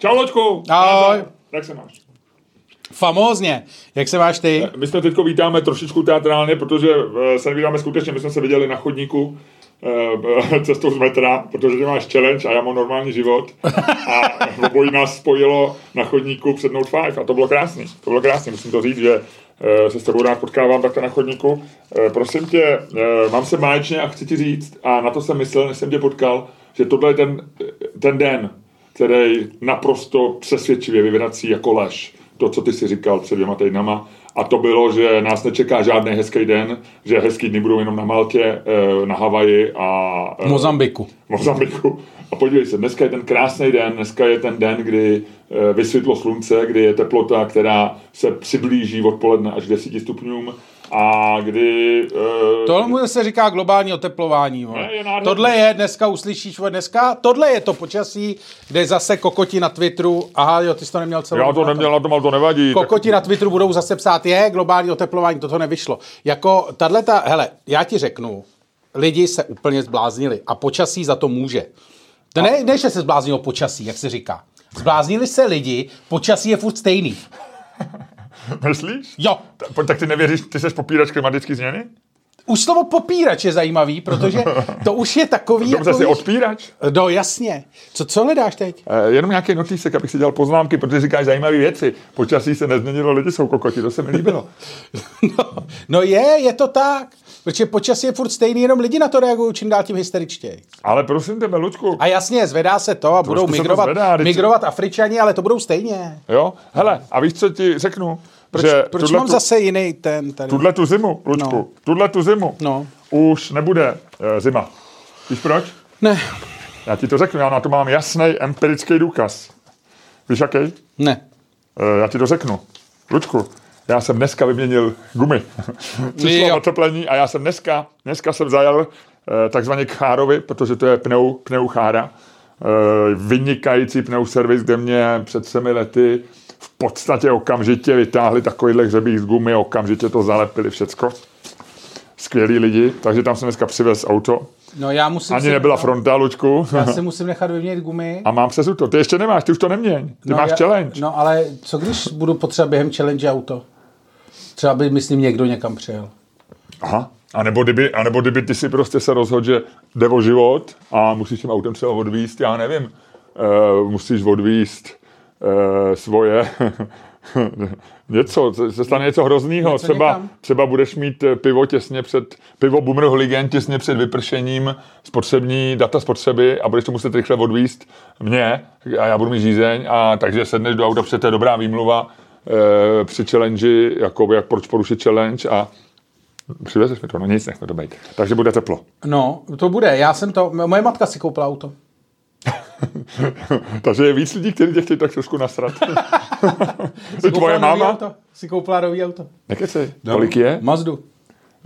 Čau, Loďku. Ahoj. Jak se máš? Famózně. Jak se máš ty? My jsme teď vítáme trošičku teatrálně, protože eh, se nevídáme skutečně, my jsme se viděli na chodníku eh, cestou z metra, protože ty máš challenge a já mám normální život. A obojí nás spojilo na chodníku před Note 5 a to bylo krásný. To bylo krásný, musím to říct, že eh, se s tebou rád potkávám takto na chodníku. Prosím tě, mám se máječně a chci ti říct, a na to jsem myslel, než jsem tě potkal, že tohle je ten, ten den, který naprosto přesvědčivě vyvrací jako lež to, co ty si říkal před dvěma týdnama. A to bylo, že nás nečeká žádný hezký den, že hezký dny budou jenom na Maltě, eh, na Havaji a... Eh, Mozambiku. Mozambiku. A podívej se, dneska je ten krásný den, dneska je ten den, kdy eh, vysvětlo slunce, kdy je teplota, která se přiblíží odpoledne až 10 stupňům a kdy... Uh, tohle se říká globální oteplování. Ne, je tohle je, dneska uslyšíš, dneska, tohle je to počasí, kde zase kokoti na Twitteru, aha, jo, ty jsi to neměl celou. Já to neměl na tom, ale to nevadí. Kokoti tak... na Twitteru budou zase psát, je, globální oteplování, toto nevyšlo. Jako, tahle ta, hele, já ti řeknu, lidi se úplně zbláznili a počasí za to může. To ne, ne, že se zbláznilo počasí, jak se říká. Zbláznili se lidi, počasí je furt stejný. Myslíš? Jo. Ta, tak ty nevěříš, ty jsi popírač klimatické změny? Už slovo popírač je zajímavý, protože to už je takový... Dobře, jsi odpírač? No jasně. Co, co hledáš teď? E, jenom nějaký notísek, abych si dělal poznámky, protože říkáš zajímavé věci. Počasí se nezměnilo, lidi jsou kokoti, to se mi líbilo. no, no je, je to tak. Protože počasí je furt stejný, jenom lidi na to reagují čím dál tím hysteričtěji. Ale prosím tebe, Luďku. A jasně, zvedá se to a budou migrovat, zvedá, migrovat Afričani, ale to budou stejně. Jo, hele, a víš, co ti řeknu? Proč, že proč mám tu, zase jiný ten tady? Tuhle tu zimu, Lučku, no. tuhle tu zimu no. už nebude e, zima. Víš proč? Ne. Já ti to řeknu, já na to mám jasný empirický důkaz. Víš jaký? Ne. E, já ti to řeknu. Lučku, já jsem dneska vyměnil gumy. Přišlo oteplení a já jsem dneska, dneska jsem zajel e, takzvaně k Chárovi, protože to je pneu, pneu Chára. E, vynikající pneu servis, kde mě před třemi lety v podstatě okamžitě vytáhli takovýhle hřebík z gumy, okamžitě to zalepili všecko. Skvělí lidi, takže tam jsem dneska přivez auto. No já musím Ani si... nebyla fronta, Lučku. Já si musím nechat vyměnit gumy. A mám přes to. Ty ještě nemáš, ty už to neměň. Ty no, máš já, challenge. No ale co když budu potřeba během challenge auto? Třeba by, myslím, někdo někam přijel. Aha. A nebo, kdyby, a nebo kdyby ty si prostě se rozhodl, že jde o život a musíš tím autem třeba odvíst, já nevím, uh, musíš odvíst e, svoje něco, se stane něco hroznýho. Něco třeba, třeba budeš mít eh, pivo těsně před, pivo Boomer Hooligan těsně před vypršením spotřební data spotřeby a budeš to muset rychle odvíst mě a já budu mít žízeň a takže sedneš do auta, protože to je dobrá výmluva e, při challenge, jako jak proč porušit challenge a Přivezeš mi to, no nic, nechme to být. Takže bude teplo. No, to bude. Já jsem to, moje matka si koupila auto. Takže je víc lidí, kteří tě chtějí tak trošku nasrat. to tvoje máma? Auto. Si koupila nový auto. Nekecej. No, Kolik je? Mazdu.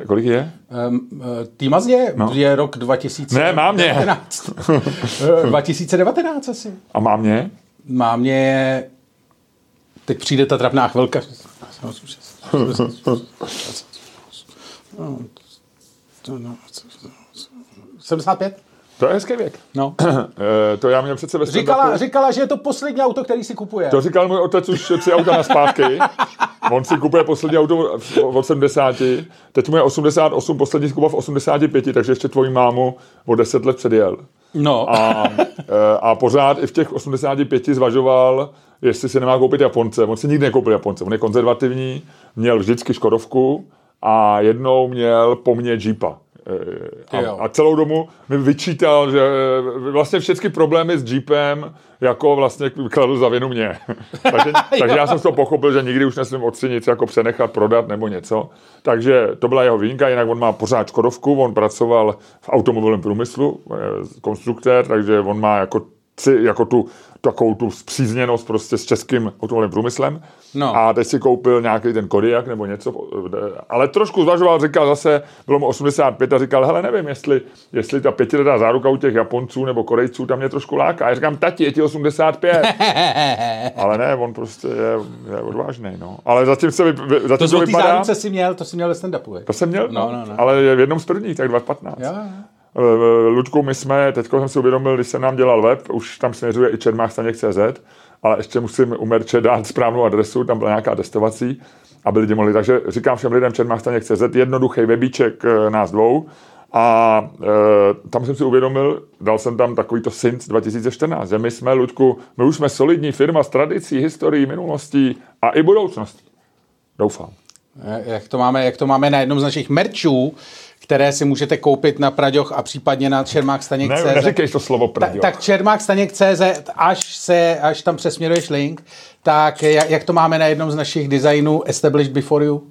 Kolik je? Um, tý Mazdě no. je rok 2000. Ne, mám mě. 2019 asi. A mám mě? Mám mě... Teď přijde ta trapná chvilka. 75? To je hezký věk. No. e, to já měl přece ve říkala, říkala, že je to poslední auto, který si kupuje. To říkal můj otec už tři auta na zpátky. On si kupuje poslední auto od 70. Teď mu je 88, poslední si kupoval v 85, takže ještě tvoji mámu o 10 let předjel. No. A, e, a pořád i v těch 85 zvažoval, jestli si nemá koupit Japonce. On si nikdy nekoupil Japonce. On je konzervativní, měl vždycky Škodovku a jednou měl po mně Jeepa. A, a celou domu mi vyčítal, že vlastně všechny problémy s Jeepem jako vlastně kladl za vinu mě. takže, takže já jsem to pochopil, že nikdy už nesmím otci nic jako přenechat, prodat nebo něco. Takže to byla jeho výjimka, jinak on má pořád Škodovku, on pracoval v automobilovém průmyslu, konstruktér, takže on má jako jako tu takovou tu zpřízněnost prostě s českým automobilovým průmyslem. No. A teď si koupil nějaký ten Kodiak nebo něco, ale trošku zvažoval, říkal zase, bylo mu 85 a říkal, hele, nevím, jestli, jestli ta pětiletá záruka u těch Japonců nebo Korejců tam mě trošku láká. Já říkám, tati, je ti 85. ale ne, on prostě je, je odvážný, no. Ale zatím se, vy, zatím to, to vypadá... záruce si měl, to si měl ve stand To jsem měl, no, no, no. ale je v jednom z prvních, tak 215. Jo. Eh, Luďku, my jsme, teď jsem si uvědomil, když jsem nám dělal web, už tam směřuje i čermáchstaněk.cz, ale ještě musím u merče dát správnou adresu, tam byla nějaká testovací, aby lidi mohli. Takže říkám všem lidem čermáchstaněk.cz, jednoduchý webíček eh, nás dvou, a e, tam jsem si uvědomil, dal jsem tam takovýto Sync 2014, že my jsme, Luďku, my už jsme solidní firma s tradicí, historií, minulostí a i budoucností. Doufám. Jak to máme, jak to máme na jednom z našich merčů, které si můžete koupit na Praďoch a případně na Čermák Staněk Ne, neříkej to slovo Praďoch. Ta, tak Čermák Staněk CZ, až, se, až tam přesměruješ link, tak jak, jak to máme na jednom z našich designů Established Before You?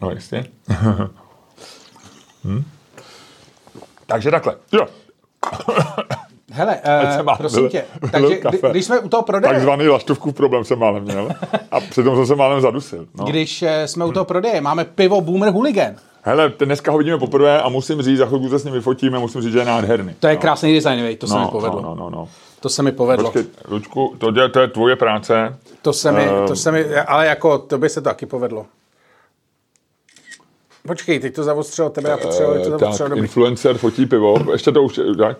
No jistě. hm? Takže takhle. Jo. Hele, uh, prosím byl, tě, takže kdy, když jsme u toho prodeje... Takzvaný laštovkův problém jsem málem měl a přitom jsem se málem zadusil. No. Když uh, jsme u toho prodeje, máme pivo Boomer Hooligan. Hele, dneska ho vidíme poprvé a musím říct, za chvilku se s ním vyfotíme, musím říct, že je nádherný. To je no. krásný design, vej, to no, se mi povedlo. No, no, no. To se mi povedlo. Počkej, Lučku, to, je, to je tvoje práce. To se mi, uh, to se mi, ale jako, to by se to taky povedlo. Počkej, teď to zavostřelo tebe, já potřebuji to zavostřelo tak, influencer fotí pivo, ještě to už, tak?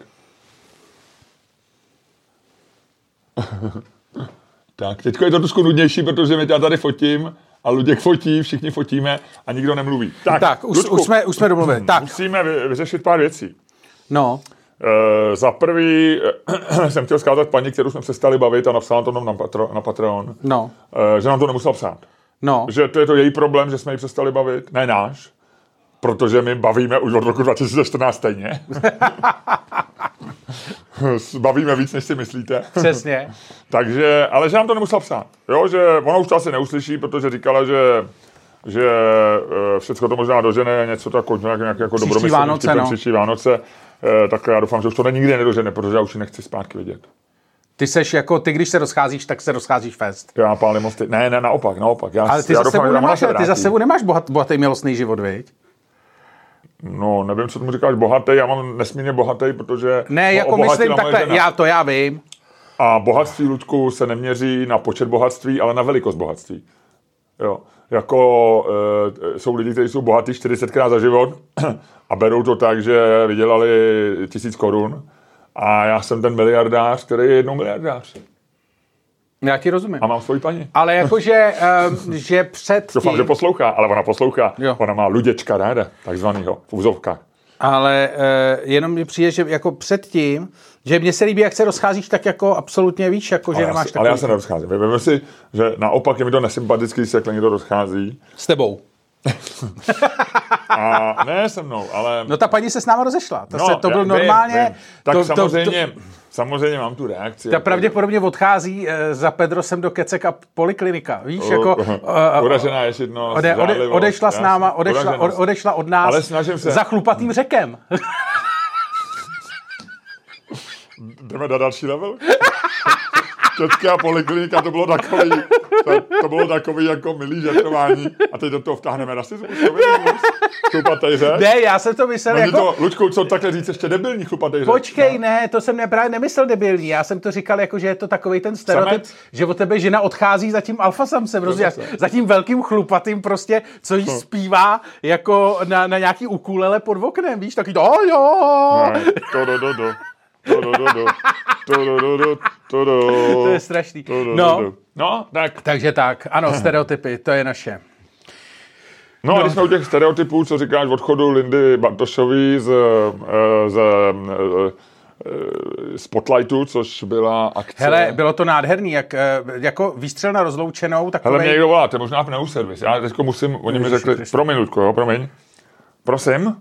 tak, teď je to trošku nudnější, protože my já tady fotím a Luděk fotí, všichni fotíme a nikdo nemluví. Tak, tak už, Ludku, už, jsme, už jsme domluvili. Tak. Musíme vyřešit pár věcí. No. E, za prvý jsem chtěl zkázat paní, kterou jsme přestali bavit a napsala to na, patro, na Patreon, no. e, že nám to nemusela psát. No. Že to je to její problém, že jsme ji přestali bavit, ne náš protože my bavíme už od roku 2014 stejně. bavíme víc, než si myslíte. Přesně. Takže, ale že nám to nemusel psát. Jo, že ona už to asi neuslyší, protože říkala, že že uh, všechno to možná dožene něco tako, nějak, nějak jako dobromyslný Vánoce, no. příští Vánoce, uh, tak já doufám, že už to nikdy nedožene, protože já už ji nechci zpátky vidět. Ty seš jako, ty když se rozcházíš, tak se rozcházíš fest. Já pálím mosty. Ne, ne, naopak, naopak. Já, Ale ty, já za, doufám, sebou nemáš, ty za sebou nemáš bohat, bohatý milostný život, viď? No, nevím, co tomu říkáš bohatý, já mám nesmírně bohatý, protože... Ne, jako myslím takhle, já to já vím. A bohatství, Ludku, se neměří na počet bohatství, ale na velikost bohatství. Jo. Jako e, jsou lidi, kteří jsou bohatí 40krát za život a berou to tak, že vydělali tisíc korun a já jsem ten miliardář, který je jednou miliardář. Já ti rozumím. A mám svoji paní. Ale jakože, um, že před Doufám, tím... že poslouchá, ale ona poslouchá. Jo. Ona má luděčka ráda, takzvanýho, v úzovkách. Ale uh, jenom mi přijde, že jako předtím, že mně se líbí, jak se rozcházíš, tak jako absolutně víš, jako, že ale nemáš takový... Ale já se nerozcházím. Vím si, že naopak je mi to nesympatický, když se jako někdo rozchází. S tebou. a ne se mnou, ale... No ta paní se s náma rozešla. To, no, se, to byl normálně... Vím, vím. Tak to, samozřejmě... To, to, Samozřejmě mám tu reakci. Ta jako... pravděpodobně odchází e, za Pedrosem do Keceka poliklinika. Víš, uh, jako... Uražená ješitnost, ode, ode, odešla s náma, odešla, od, odešla od nás Ale snažím se. za chlupatým řekem. Jdeme na další level? Kecka poliklinika, to bylo takový, to, to bylo takový jako milý žertování. A teď do toho vtáhneme rasismus. Chlupatej řek? Ne, já jsem to myslel Není jako... To, Lučku, co takhle říct ještě debilní chlupatej řek? Počkej, ne? ne, to jsem právě nemyslel debilní. Já jsem to říkal jako, že je to takový ten stereotyp, Samet? že od tebe žena odchází za tím alfasamsem, rozumíš? Za tím velkým chlupatým prostě, co jí hm. zpívá jako na, na nějaký ukulele pod oknem, víš? Taky to, jo. Ne, to, do, do, do. To je strašný. No, no, tak. Takže tak, ano, stereotypy, to je naše. No, no. a když jsme u těch stereotypů, co říkáš odchodu Lindy Bartošový z, z, z Spotlightu, což byla akce. Hele, bylo to nádherný, jak, jako výstřel na rozloučenou. Takovej... Hele, mě někdo volá, to je možná v servis. Já teď musím, oni mi řekli, pro minutku, jo, promiň. Prosím?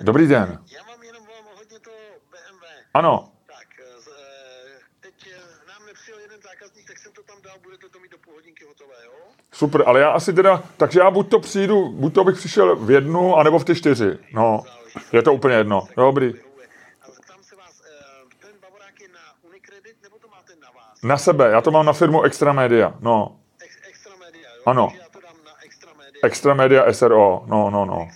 Dobrý den. Ano. Tak, eh, teď eh, nám nepřijel jeden zákazník, tak jsem to tam dal, budete to mít do půl hodinky hotové, jo? Super, ale já asi teda, takže já buď to přijdu, buď to bych přišel v jednu, anebo v ty čtyři. No, je to úplně jedno. Dobrý. Na sebe, já to mám na firmu Extra Media, no. Extra Media, jo? Ano. Já to dám na Extra Media. Extra Media SRO, no, no, no.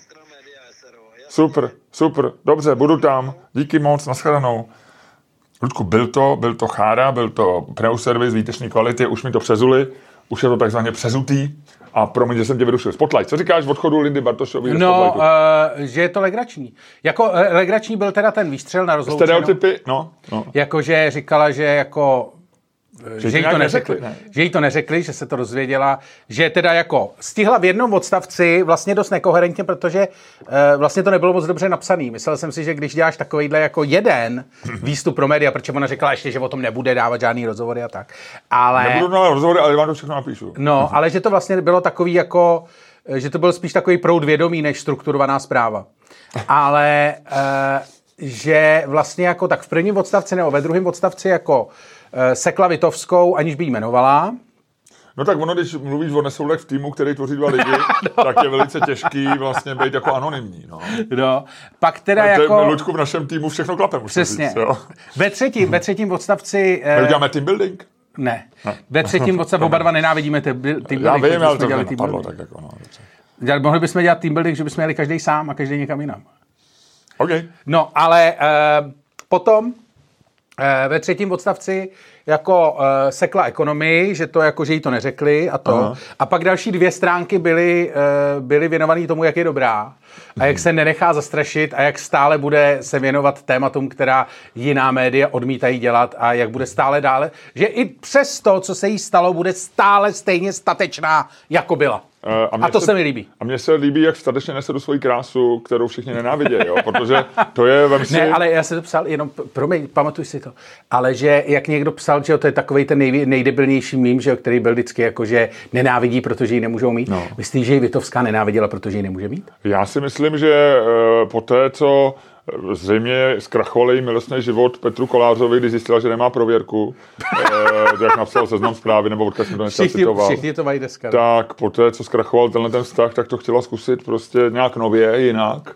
Super, super, dobře, budu tam. Díky moc, nashledanou. Ludku, byl to, byl to chára, byl to pneuservis výtečné kvality, už mi to přezuli, už je to takzvaně přezutý. A promiň, že jsem tě vyrušil. Spotlight, co říkáš v odchodu Lindy Bartošový do No, uh, že je to legrační. Jako uh, legrační byl teda ten výstřel na rozloučenou. Stereotypy, no, no. Jakože říkala, že jako že, ti jí to neřekli, neřekli, ne? že jí to neřekli, že se to dozvěděla, že teda jako stihla v jednom odstavci vlastně dost nekoherentně, protože uh, vlastně to nebylo moc dobře napsaný. Myslel jsem si, že když děláš takovýhle jako jeden výstup pro média, protože ona řekla ještě, že o tom nebude dávat žádný rozhovory a tak. Ale... Nebudu na rozhovory, ale vám to všechno napíšu. No, ale že to vlastně bylo takový jako, že to byl spíš takový proud vědomí, než strukturovaná zpráva. Ale e, že vlastně jako tak v prvním odstavci nebo ve druhém odstavci jako e, sekla Vitovskou, aniž by jí jmenovala, No tak ono, když mluvíš o nesoulech v týmu, který tvoří dva lidi, no. tak je velice těžký vlastně být jako anonymní. No. no, pak teda To je, jako... Luďku, v našem týmu všechno klape, musím Přesně. říct. Jo. Ve třetím, ve třetím odstavci... e, Neuděláme team building? ne. Ve třetím odstavci oba dva nenávidíme team building. Já vím, ale to dělali mě napadlo, tak jako no. dobře. Dělali- Mohli bychom dělat team building, že bychom jeli každý sám a každý někam jinam. OK. No, ale uh, potom ve třetím odstavci jako uh, sekla ekonomii, že to jako, že jí to neřekli a to. Aha. A pak další dvě stránky byly, uh, byly věnované tomu, jak je dobrá a jak se nenechá zastrašit a jak stále bude se věnovat tématům, která jiná média odmítají dělat a jak bude stále dále, že i přes to, co se jí stalo, bude stále stejně statečná, jako byla. Eh, A, a to se mi líbí. A mně se líbí, jak statečně nese tu svoji krásu, kterou všichni nenávidějí, jo? protože to je, vem si... Ne, ale já jsem to psal, jenom, promiň, pamatuj si to, ale že jak někdo psal, že jo, to je takový ten nej, nejdebilnější mím, že jo, který byl vždycky jako, že nenávidí, protože ji nemůžou mít. No. Myslíš, že ji Vitovská nenáviděla, protože ji nemůže mít? Já si myslím, že eh, po té, co zřejmě zkrachoval její milostný život Petru Kolářovi, když zjistila, že nemá prověrku, eh, jak napsal seznam zprávy, nebo odkud jsem to dneska Všichni, citoval, všichni to mají dneska. no. tak po té, co zkrachoval tenhle ten vztah, tak to chtěla zkusit prostě nějak nově, jinak.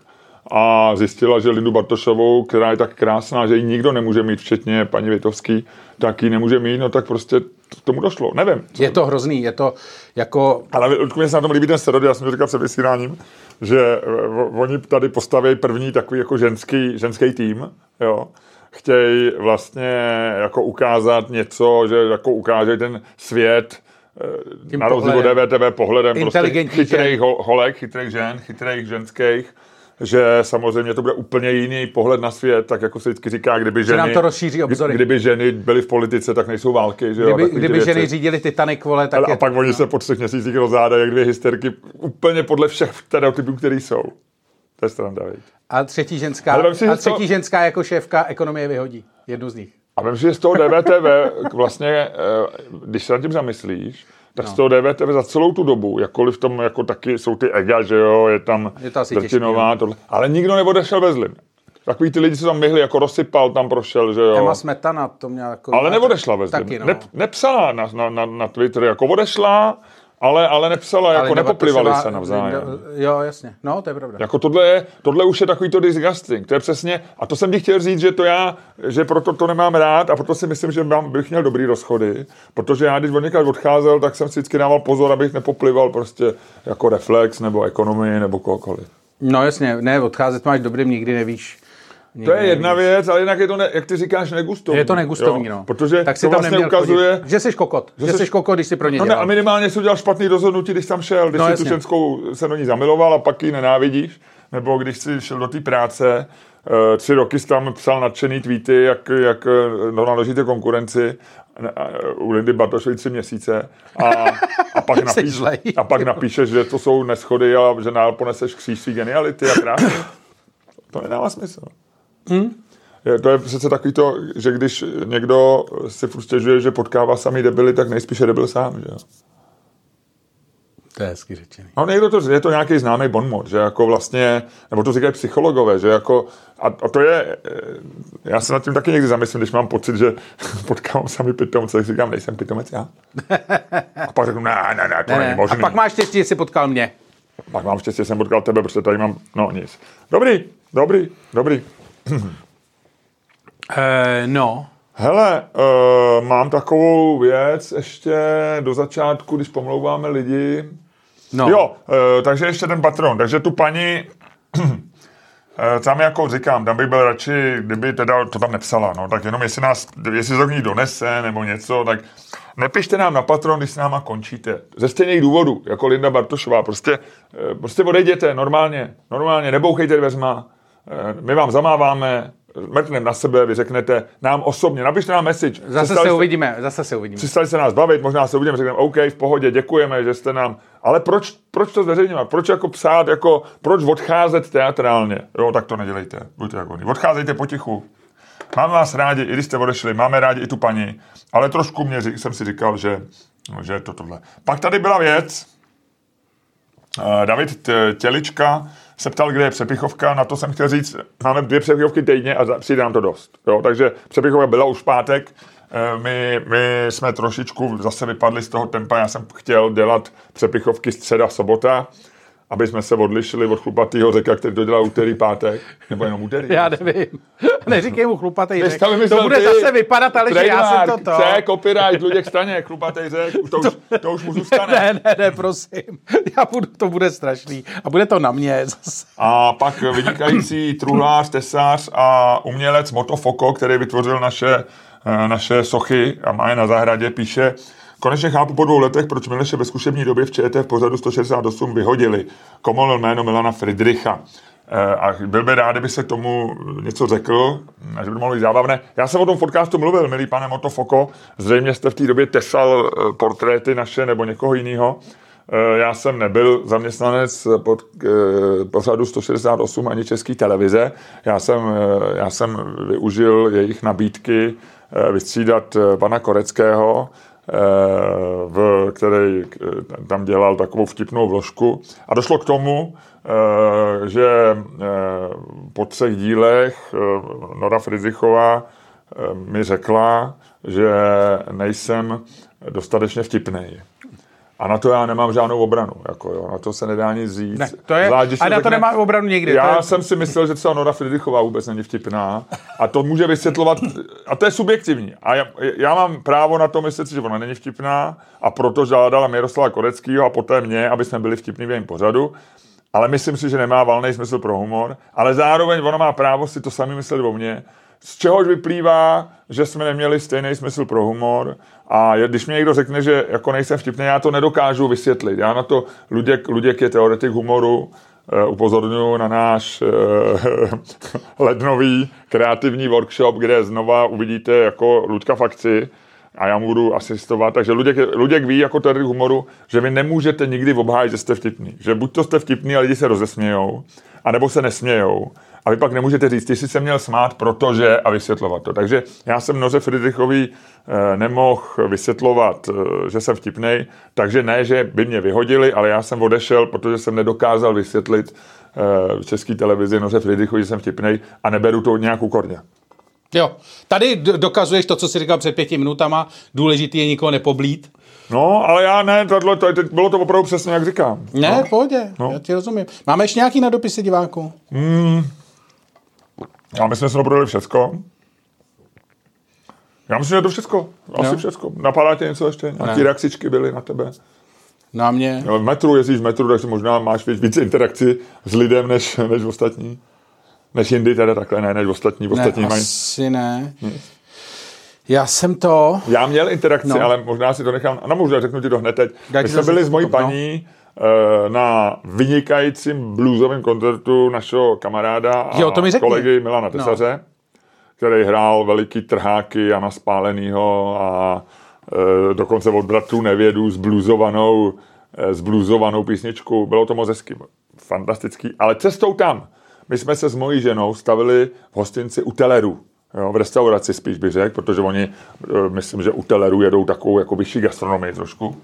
A zjistila, že Lindu Bartošovou, která je tak krásná, že ji nikdo nemůže mít, včetně paní Vitovský, tak ji nemůže mít, no tak prostě k tomu došlo. Nevím. Je to hrozný, je to jako, Ale mě se na tom líbí ten stereotyp, já jsem to říkal před vysíláním, že eh, oni tady postaví první takový jako ženský, ženský tým, jo. Chtějí vlastně jako ukázat něco, že jako ukáže ten svět, eh, Tím na rozdíl od pohledem. DVTV pohledem prostě chytrých holek, chytrých žen, chytrých ženských, že samozřejmě to bude úplně jiný pohled na svět, tak jako se vždycky říká, kdyby ženy, nám to rozšíří obzory. kdyby ženy byly v politice, tak nejsou války, že jo, kdyby, kdyby ženy věci. řídili Titanic, vole, tak Ale je a pak oni se po třech měsících rozhádají jak dvě hysterky úplně podle všech stereotypů, které jsou. To je stranda, viď? A třetí ženská, Ale si, a že to- třetí ženská jako šéfka ekonomie vyhodí. Jednu z nich. A vím, že z toho DVTV vlastně, eh, když se nad tím zamyslíš, tak z toho DVTV za celou tu dobu, jakkoliv v tom jako taky jsou ty ega, že jo, je tam Je to Drtinová, těžký, tohle, ale nikdo neodešel ve zlým. Takový ty lidi, co tam myhli, jako rozsypal, tam prošel, že jo. Emma Smetana to měla jako... Ale neodešla ve zlým. Taky, no. ne, nepsala na, na, na, na Twitter, jako odešla, ale, ale nepsala, jako Linda nepoplivali Bartošová- se navzájem. Jo, jasně. No, to je pravda. Jako tohle, je, tohle už je takový to disgusting. To je přesně, a to jsem ti chtěl říct, že to já, že proto to nemám rád a proto si myslím, že mám, bych měl dobrý rozchody, protože já, když od někde odcházel, tak jsem si vždycky dával pozor, abych nepoplival prostě jako reflex nebo ekonomii nebo kohokoliv. No jasně, ne, odcházet máš dobrým, nikdy nevíš. To je jedna nevíš. věc, ale jinak je to, ne, jak ty říkáš, negustovní. Je to negustovní, jo? no. Protože tak si to tam vlastně ukazuje, chodit. Že jsi kokot. Že, jsi- jsi kokot, když si pro ně No ne, a minimálně jsi udělal špatný rozhodnutí, když tam šel, když No, si jasně. tu ženskou se do ní zamiloval a pak ji nenávidíš, nebo když jsi šel do té práce, eh, tři roky jsi tam psal nadšený tweety, jak, jak eh, no, naložíte konkurenci eh, u Lindy Bartošovi tři měsíce a, a, pak Jsi napíš, a pak napíšeš, že to jsou neschody a že nál poneseš kříž svý geniality a krásy. To nedává smysl. Hm? Je, to je přece takový to, že když někdo si furt stěžuje, že potkává samý debily, tak nejspíš je debil sám, že jo? To je hezky řečený. No někdo to, je to nějaký známý bonmot, že jako vlastně, nebo to říkají psychologové, že jako, a, a to je, eh, já se nad tím taky někdy zamyslím, když mám pocit, že potkávám sami pitomce, tak říkám, nejsem pitomec já. A pak řeknu, ne, ne, ne, to Ne, není ne. A možný. pak máš štěstí, že jsi potkal mě. pak mám štěstí, že jsem potkal tebe, protože tady mám, no nic. Dobrý, dobrý, dobrý. Eh, no. Hele, uh, mám takovou věc ještě do začátku, když pomlouváme lidi. no. Jo, uh, takže ještě ten patron. Takže tu paní, tam jako říkám, tam bych byl radši, kdyby teda to tam nepsala, no, tak jenom jestli nás, jestli to k ní donese nebo něco, tak nepište nám na Patron, když s náma končíte. Ze stejných důvodů, jako Linda Bartošová. Prostě, prostě odejděte normálně, normálně, nebouchejte dveřma, my vám zamáváme, mrkneme na sebe, vy řeknete nám osobně, napište nám message. Zase Přestali se jste- uvidíme, zase se uvidíme. Přestali se nás bavit, možná se uvidíme, řekneme OK, v pohodě, děkujeme, že jste nám. Ale proč, proč to zveřejňovat? Proč jako psát, jako, proč odcházet teatrálně? Jo, tak to nedělejte. Buďte jako oni. Odcházejte potichu. Máme vás rádi, i když jste odešli, máme rádi i tu paní, ale trošku mě, jsem si říkal, že, že je to tohle. Pak tady byla věc, Eh, David Tělička se ptal, kde je přepichovka, na to jsem chtěl říct, máme dvě přepichovky týdně a přijde nám to dost. Jo? Takže přepichovka byla už pátek, Eh, my, my jsme trošičku zase vypadli z toho tempa, já jsem chtěl dělat přepichovky středa, sobota, aby jsme se odlišili od chlupatýho řeka, který to dělá úterý, pátek, nebo jenom úterý. Já nevím. Neříkej mu chlupatý řek. to To bude ty. zase vypadat, ale že já jsem to to. C, copyright, Luděk Staněk, chlupatý řek, to už, to už mu zůstane. Ne, ne, ne, prosím. Já budu, to bude strašný. A bude to na mě zase. A pak vynikající truhlář, tesář a umělec Motofoko, který vytvořil naše, eh, naše sochy a má je na zahradě, píše, Konečně chápu po dvou letech, proč Mileše ve zkušební době v ČT v pořadu 168 vyhodili. Komolil jméno Milana Friedricha. Eh, A byl by rád, kdyby se tomu něco řekl, že by to mohlo být zábavné. Já jsem o tom podcastu mluvil, milý pane Motofoko. Zřejmě jste v té době tesal eh, portréty naše nebo někoho jiného. Eh, Já jsem nebyl zaměstnanec pod eh, pořadu 168 ani české televize. Já jsem, já jsem využil jejich nabídky vystřídat pana Koreckého, v, který eh, tam dělal takovou vtipnou vložku. A došlo k tomu, eh, že eh, po třech dílech eh, Nora Friedrichová eh, mi řekla, že nejsem dostatečně vtipný. A na to já nemám žádnou obranu. Jako jo, na to se nedá nic říct. Ne, to je, Zvlášť, a na to nemá obranu nikdy. já je, jsem si myslel, že třeba Nora Friedrichová vůbec není vtipná a to může vysvětlovat, a to je subjektivní. A já, já mám právo na to myslet že ona není vtipná a proto žádala Miroslava Koreckýho a poté mě, aby jsme byli vtipní v jejím pořadu. Ale myslím si, že nemá valný smysl pro humor, ale zároveň ona má právo si to sami myslet o mně, z čehož vyplývá, že jsme neměli stejný smysl pro humor a když mi někdo řekne, že jako nejsem vtipný, já to nedokážu vysvětlit. Já na to, Luděk, Luděk je teoretik humoru, eh, upozorňuji na náš eh, lednový kreativní workshop, kde znova uvidíte jako Luďka Fakci a já mu budu asistovat. Takže Luděk, Luděk ví jako teoretik humoru, že vy nemůžete nikdy obhájit, že jste vtipný. Že buď to jste vtipný a lidi se rozesmějou, anebo se nesmějou. A vy pak nemůžete říct, ty jsi se měl smát, protože a vysvětlovat to. Takže já jsem Noře Friedrichovi eh, nemohl vysvětlovat, eh, že jsem vtipnej, takže ne, že by mě vyhodili, ale já jsem odešel, protože jsem nedokázal vysvětlit eh, v české televizi Noře Friedrichovi, že jsem vtipnej a neberu to nějak úkorně. jo. Tady dokazuješ to, co jsi říkal před pěti minutama. Důležitý je nikoho nepoblít. No, ale já ne, tohle, to, teď bylo to opravdu přesně, jak říkám. Ne, no. v pohodě, no. já ti rozumím. Máme ještě nějaký na dopisy diváků? Já myslím, že jsme prodali všecko. Já myslím, že to všecko. Asi Jo. všecko. Napadá tě něco ještě? Nějaký Ne. reakcičky byly na tebe? Na mě? No, v metru, jezdíš v metru, takže možná máš víc, víc interakci s lidem než, než ostatní. Než jindy, teda takhle ne, než ostatní. Ostatní ne, mají. asi ne. Já jsem to... Já měl interakci, No. no. ale možná si to nechám, no možná řeknu ti to hned teď. Já My jsme byli s mojí potom, no. paní eh, na vynikajícím bluesovém koncertu našeho kamaráda a Jo, to mi řekni. kolegy Milana Tesaře, no. který hrál veliký trháky Jana Spálenýho a e, dokonce od bratrů Nevědů zbluzovanou, e, zbluzovanou písničku. Bylo to moc hezky, fantastický. Ale cestou tam, my jsme se s mojí ženou stavili v hostinci u Telerů. Jo, v restauraci spíš bych řekl, protože oni, e, myslím, že u Telerů jedou takovou jako vyšší gastronomii trošku.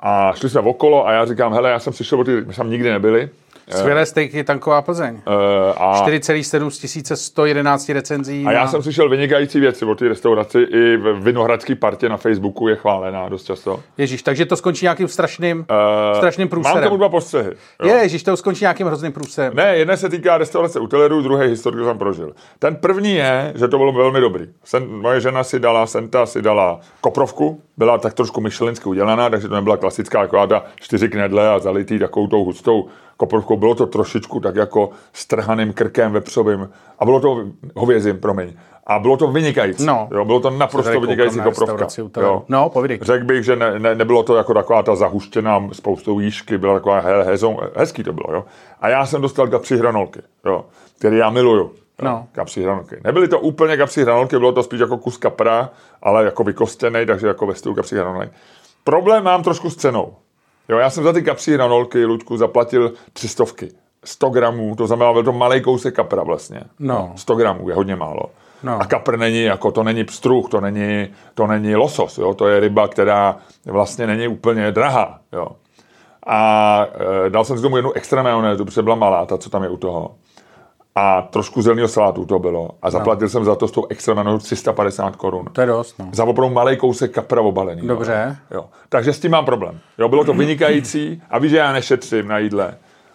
A šli jsme okolo a já říkám, hele, já jsem přišel, ty, my jsme tam nikdy nebyli. Skvělé stejky, tanková Plzeň. E, a 4,7 z 1111 recenzí. A já na- jsem slyšel vynikající věci o té restauraci. I v Vinohradský partě na Facebooku je chválená dost často. Ježíš, takže to skončí nějakým strašným, Eh, strašným Mám průserem. tomu dva postřehy. jo. Ježíš, to skončí nějakým hrozným průserem. Ne, jedna se týká restaurace u Telerů, druhý historii jsem prožil. Ten první je, že to bylo velmi dobrý. Sen, moje žena si dala, Senta si dala koprovku, byla tak trošku myšlensky udělaná, takže to nebyla klasická jako ta čtyři knedle a zalitý takovou tou hustou koprovkou. Bylo to trošičku tak jako strhaným krkem vepřovým a bylo to hovězím, promiň. A bylo to vynikající. No. Jo, bylo to naprosto vynikající koprovka. Jo. No, povídej. Řekl bych, že ne, ne, nebylo to jako taková ta zahuštěná spoustou jížky, byla taková he, hezou, hezký to bylo. Jo. A já jsem dostal kapří hranolky, jo, který já miluju. No. Kapří hranolky. Nebyly to úplně kapří hranolky, bylo to spíš jako kus kapra, ale jako vykostěný, takže jako ve stylu kapří hranolek. Problém mám trošku s cenou. Jo, já jsem za ty kapří hranolky, Luďku, zaplatil 300. 100 gramů, to znamená, byl to malý kousek kapra vlastně. No. 100 gramů je hodně málo. No. A kapr není jako, to není pstruh, to není, to není losos, jo? to je ryba, která vlastně není úplně drahá. Jo? A e, dal jsem si tomu jednu extra majonézu, protože byla malá, ta, co tam je u toho. A trošku zeleného salátu to bylo. A zaplatil no. jsem za to s tou extra majonézou 350 korun. To je dost, no. Za opravdu malý kousek kapra obalený. Dobře. Jo. Jo. Takže s tím mám problém. Jo, bylo to vynikající a víš, že já nešetřím na jídle.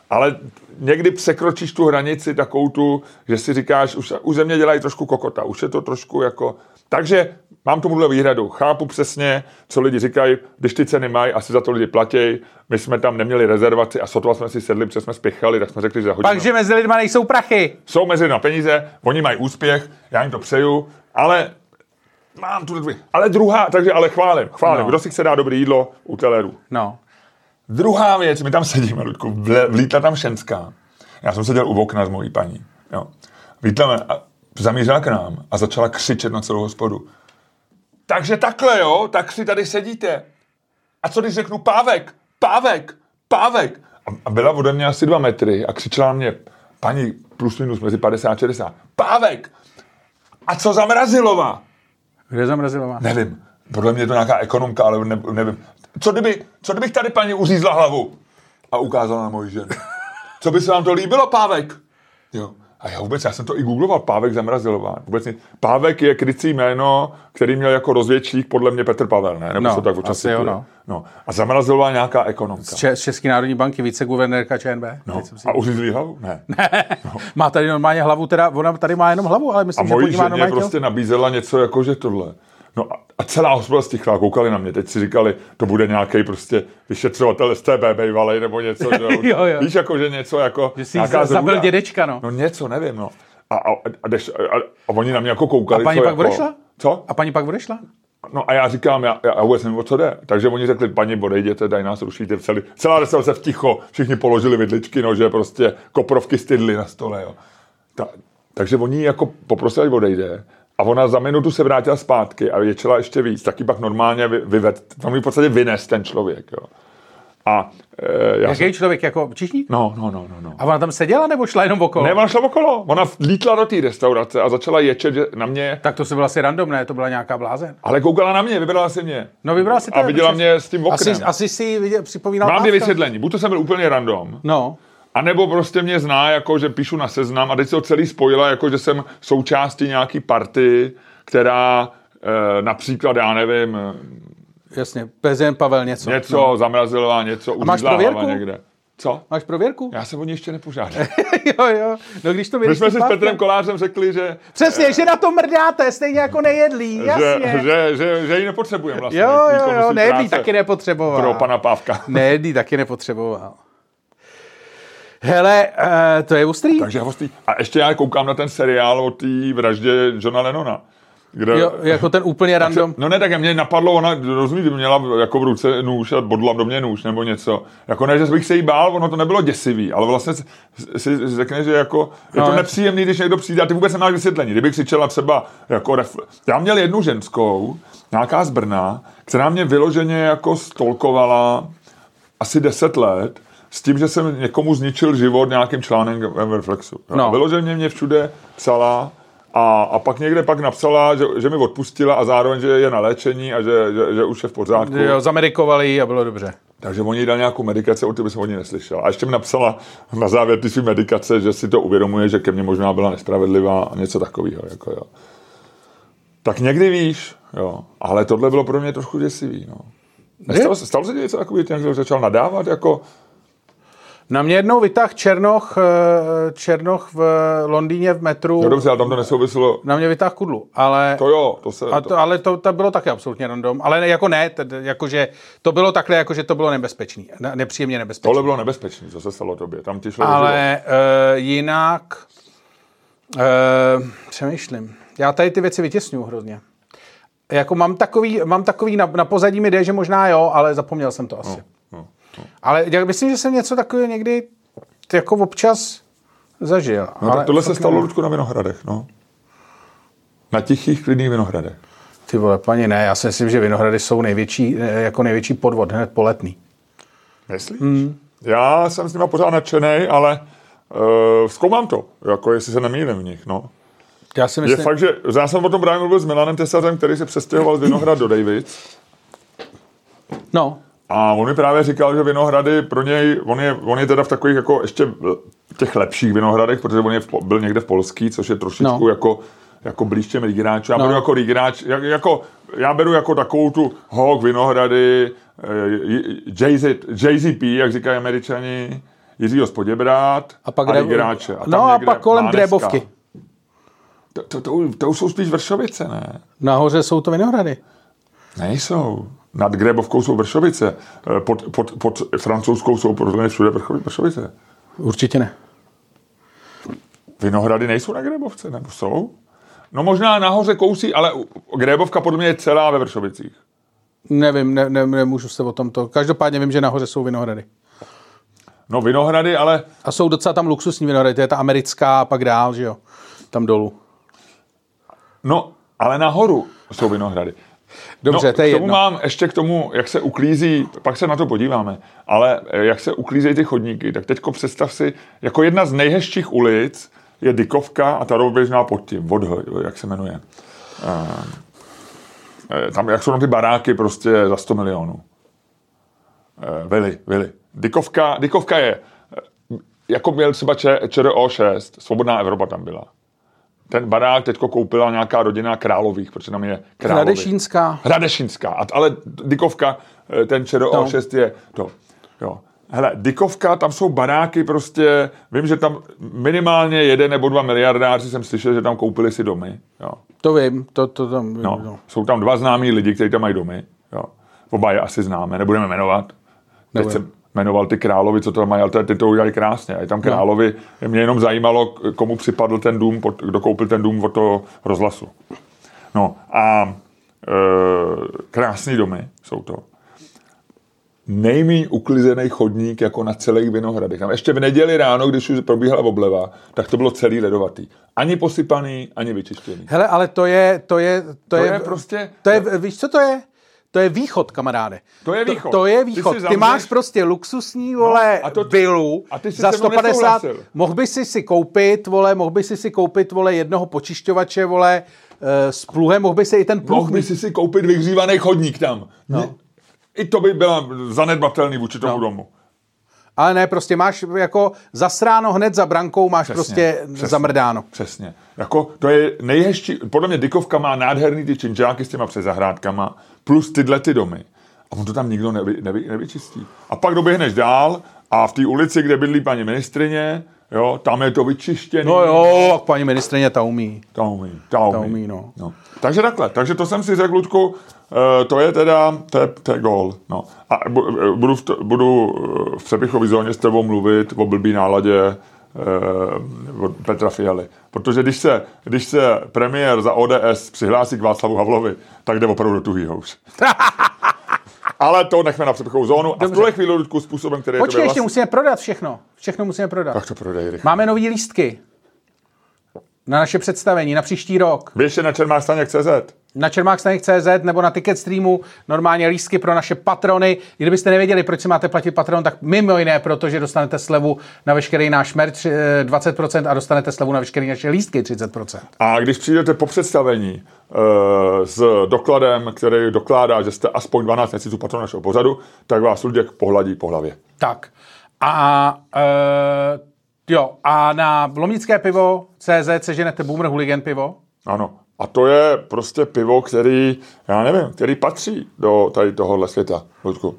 Ale někdy překročíš tu hranici takovou tu, že si říkáš, už, už ze mě dělají trošku kokota, už je to trošku jako... Takže mám tomuhle výhradu. Chápu přesně, co lidi říkají, když ty ceny mají, asi za to lidi platí. My jsme tam neměli rezervaci a sotva jsme si sedli, protože jsme spěchali, tak jsme řekli, že za hodinu. Takže mezi lidma nejsou prachy. Jsou mezi na peníze, oni mají úspěch, já jim to přeju, ale mám tu dvě. Ale druhá, takže ale chválím, chválím. No. Kdo si chce dát dobré jídlo u telerů. No. Druhá věc, my tam sedíme, Ludku, vlítla tam šenská. Já jsem seděl u okna s mojí paní. Jo. Vlítla a zamířila k nám a začala křičet na celou hospodu. Takže takhle, jo, tak si tady sedíte. A co když řeknu pávek, pávek, pávek? A, byla ode mě asi dva metry a křičela na mě, paní plus minus mezi 50 a 60, pávek! A co za Mrazilová? Kde zamrazilová? Nevím. Podle mě je to nějaká ekonomka, ale ne, nevím. Co, kdyby, co kdybych tady paní uřízla hlavu a ukázala na moji ženu? Co by se vám to líbilo, Pávek? Jo. A já vůbec, já jsem to i googloval, Pávek Zamrazilová. Vůbec nic. Pávek je krycí jméno, který měl jako rozvědčík podle mě Petr Pavel, ne? Nebo No, se tak asi jo, no. no. A Zamrazilová nějaká ekonomka. Če- z České národní banky viceguvernérka ČNB. No. Si- A uřízlý hlavu? Ne. Má tady normálně hlavu, teda ona tady má jenom hlavu, ale A myslím, že pod mojí ženě prostě nabízela něco jako, že tohle. No a, a celá hospoda stichla, koukali na mě, teď si říkali, to bude nějaký prostě vyšetřovatel STB bejvalej nebo něco, že Jo, jo. Víš, jako, že něco jako, Že si nějaká zabil zrůda. dědečka, no. No něco, nevím, no. A, a, a, jdeš, a, a oni na mě jako koukali. A paní co pak jako, odešla? Co? A paní pak odešla? No a já říkám, já, já vůbec nevím, o co jde. Takže oni řekli, paní, odejděte, daj nás rušíte. Celý, celá restaurace v ticho, všichni položili vidličky, no, že prostě koprovky stydly na stole, jo. Ta, takže oni jako poprosili, odejde. A ona za minutu se vrátila zpátky a ječela ještě víc. Taky pak normálně vy, vyved, tam v podstatě vynes ten člověk, jo. A e, já jsem, Jaký člověk, jako čišník? no, no, no, no, no. A ona tam seděla nebo šla jenom okolo? Ne, ona šla okolo. Ona lítla do té restaurace a začala ječet na mě, Tak to se bylo asi random, ne? To byla nějaká blázen. ale koukala na mě, vybrala si mě. No vybral si. A viděla mě s tím oknem. Asi, asi si viděl, připomínal Mám dvě vysvětlení. Buď to jsem byl úplně random, No. A nebo prostě mě zná, jako že píšu na seznam a teď se to celý spojila, jako že jsem součástí nějaký party, která e, například, já nevím, Jasně, prezident Pavel něco. něco No. zamrazila, něco máš uřízla hlava prověrku? někde. Co? Máš prověrku? Já jsem o ní ještě nepožádal. jo, jo. No když to My jsme si s Petrem Kolářem řekli, že, Přesně, že na to mrdáte, stejně jako nejedlí, že, jasně. že, že, že ji nepotřebujeme vlastně. jo, jo, jo, nejedlí taky nepotřeboval. Pro pana Pávka. Nejedlí taky nepotřeboval. Hele, uh, to je ostrý. Takže já vlastně, a ještě já koukám na ten seriál o té vraždě Johna Lennona. Kde, Jo, jako ten úplně random. No ne, tak mě napadlo, ona, rozumíš, měla jako v ruce nůž a bodla do mě nůž nebo něco. Jako ne, že bych se jí bál, ono to nebylo děsivý, ale vlastně si, si řekne, že jako je No, to je- nepříjemný, když někdo přijde a ty vůbec nemáš vysvětlení. Kdybych křičela třeba jako ref... Já měl jednu ženskou, nějaká z Brna, která mě vyloženě jako stolkovala asi 10 let, s tím, že jsem někomu zničil život nějakým článkem v Reflexu. No. Vyloženě mě všude psala a, a pak někde pak napsala, že, že mi odpustila a zároveň, že je na léčení a že, že, že už je v pořádku. Jo, zamedikovali ji a bylo dobře. Takže oni jí dali nějakou medikaci, o té jsem o ní neslyšel. A ještě mi napsala na závěr ty své medikace, že si to uvědomuje, že ke mně možná byla nespravedlivá a něco takového. Jako jo. Tak někdy víš, jo. Ale tohle bylo pro mě trošku děsivý. No. Nestalo, se- stalo se ti něco takového, že někdo začal nadávat? Jako, Na mě jednou vytáh Černoch, eh, Černoch v Londýně v metru. no dobře, ale tam to nesouviselo. Na mě vytáh kudlu, ale... To jo, to se... A to, ale to, to bylo taky absolutně random. Ale jako ne, tedy, jakože to bylo takhle, jakože to bylo nebezpečný. Ne, nepříjemně nebezpečný. Tohle bylo nebezpečné, co se stalo tobě. Tam ti šlo. Ale uh, jinak uh, přemýšlím. Já tady ty věci vytěsňuju hrozně. Jako mám takový, mám takový na, na pozadí mi jde, že možná jo, ale zapomněl jsem to asi. No. Ale já myslím, že jsem něco takového někdy jako občas zažil. No, ale tak tohle se stalo. Ludku na Vinohradech, no. Na tichých, klidných Vinohradech. Ty vole, paní, ne, já si myslím, že Vinohrady jsou největší, jako největší podvod, hned poletný. Myslíš? Hmm. Já jsem s nima pořád nadšený, ale uh, zkoumám to, jako jestli se nemýlím v nich, no. Já si Je myslím, fakt, že já jsem o tom právě mluvil s Milanem Tesařem, který se přestěhoval z Vinohrad do Davids. no, A on mi právě říkal, že Vinohrady pro něj, on je, on je teda v takových jako ještě těch lepších Vinohradech, protože on je v, byl někde v Polský, což je trošičku No. jako, jako blíž těm Rígináčům. Já No. beru jako Rígináč, jak, jako, já beru jako takovou tu Hawk, Vinohrady, eh, Jay-Z, JZP, jak říkají američani, Jiřího Spoděbrát a pak a Greb- Rígináče. No a pak kolem Máneska. To, to, to, to, už jsou spíš Vršovice, ne? nahoře jsou to Vinohrady. Nejsou. Nad Grébovkou jsou Vršovice. Eh, Pod, pod, pod francouzskou jsou podle všude Vršovice. Určitě ne. Vinohrady nejsou na Grébovce, nebo jsou? No možná nahoře kousí, ale Grébovka podle mě je celá ve Vršovicích. Nevím, ne, ne, nemůžu se o tomto. Každopádně vím, že nahoře jsou Vinohrady. No Vinohrady, ale A jsou docela tam luxusní Vinohrady, to je ta americká a pak dál, že jo, tam dolů. no, ale nahoru jsou Vinohrady. Dobře, no, to je k tomu jedno. mám ještě k tomu, jak se uklízí, pak se na to podíváme, ale eh, jak se uklízejí ty chodníky, tak teďko představ si, jako jedna z nejhezčích ulic je Dykovka a ta rovběžná pod tím, Vodhoj, jak se jmenuje. Eh, Tam, jak jsou tam ty baráky prostě za 100 milionů. Eh, Vili, Vili. Dykovka, Dykovka je, eh, jako byl třeba Č- ČRO 6, Svobodná Evropa tam byla. Ten barák teďko koupila nějaká rodina Králových, protože tam je Královy. Hradešínská. Hradešínská. A- Ale Dykovka, eh, ten ČRO No. 6 je to. Jo. Hele, Dykovka, tam jsou baráky prostě, vím, že tam minimálně jeden nebo dva miliardáři jsem slyšel, že tam koupili si domy. Jo. To vím, to, to tam vím. No, No. Jsou tam dva známí lidi, kteří tam mají domy. Jo. Oba je asi známe, nebudeme jmenovat. Teď jsem jmenoval ty královi, co to tam mají, ale ty to udělali krásně. A je tam královi, mě jenom zajímalo, komu připadl ten dům, kdo koupil ten dům od toho rozhlasu. No a e, krásný domy jsou to. Nejmíň uklizený chodník jako na celých Vinohradech. Tam ještě v neděli ráno, když už probíhala obleva, tak to bylo celý ledovatý. Ani posypaný, ani vyčištěný. Hele, ale to je, to je, to, To je, je prostě- to je, víš, co to je? To je východ, kamaráde. To je východ. To, to je Ty východ. Ty, zavřeš- máš prostě luxusní, vole, a to- vilu a ty jsi za se mnou 150. nesouhlasil. Mohl by si si koupit, vole, mohl by si si koupit, vole, jednoho počišťovače, vole, eh, s pluhem, mohl by si i ten pluh Mohl by si si koupit vyhřívaný chodník tam. No. I to by byla zanedbatelný vůči tomu No. domu. Ale ne, prostě máš jako zasráno hned za brankou, máš prostě přesně. zamrdáno. Přesně. Jako, to je nejhezčí, podle mě Dykovka má nádherný ty činžáky s těma přezahrádkama, plus tyhle ty domy. A on to tam nikdo nevy, nevy, nevyčistí. A pak doběhneš dál a v té ulici, kde bydlí paní ministrině, jo, tam je to vyčištěné. No jo, tak paní ministrině ta umí. Ta umí, ta umí. Ta umí, no. no. Takže takhle, takže to jsem si řekl, Luďku, eh, to je teda, to je, to je gól. No. A eh, budu v, budu eh, v přepichové zóně s tebou mluvit o blbý náladě od Petra Fialy. Protože když se, když se premiér za ODS přihlásí k Václavu Havlovi, tak jde opravdu do tuhýho už. Ale to nechme na přepichovou zónu. A v tuhle chvíli, Luďku, způsobem, který Počkej, je ještě tobě musíme prodat všechno. Všechno musíme prodat. Tak to prodej rychle. Máme nový lístky. Na naše představení, na příští rok. Běž na čermástaněk.cz. Na čermákstanek.cz nebo na Ticketstreamu normálně lístky pro naše patrony. Kdybyste nevěděli, proč si máte platit patron, tak mimo jiné, protože dostanete slevu na veškerý náš merch eh, 20% a dostanete slevu na veškeré naše lístky 30%. A když přijdete po představení e, s dokladem, který dokládá, že jste aspoň 12 měsíců patron našeho pořadu, tak vás Luděk pohladí po hlavě. Tak. A uh, jo, a na Lomnické pivo CZ seženete Boomer Hooligan pivo. Ano. A to je prostě pivo, který, já nevím, který patří do tady tohohle světa, Luďku.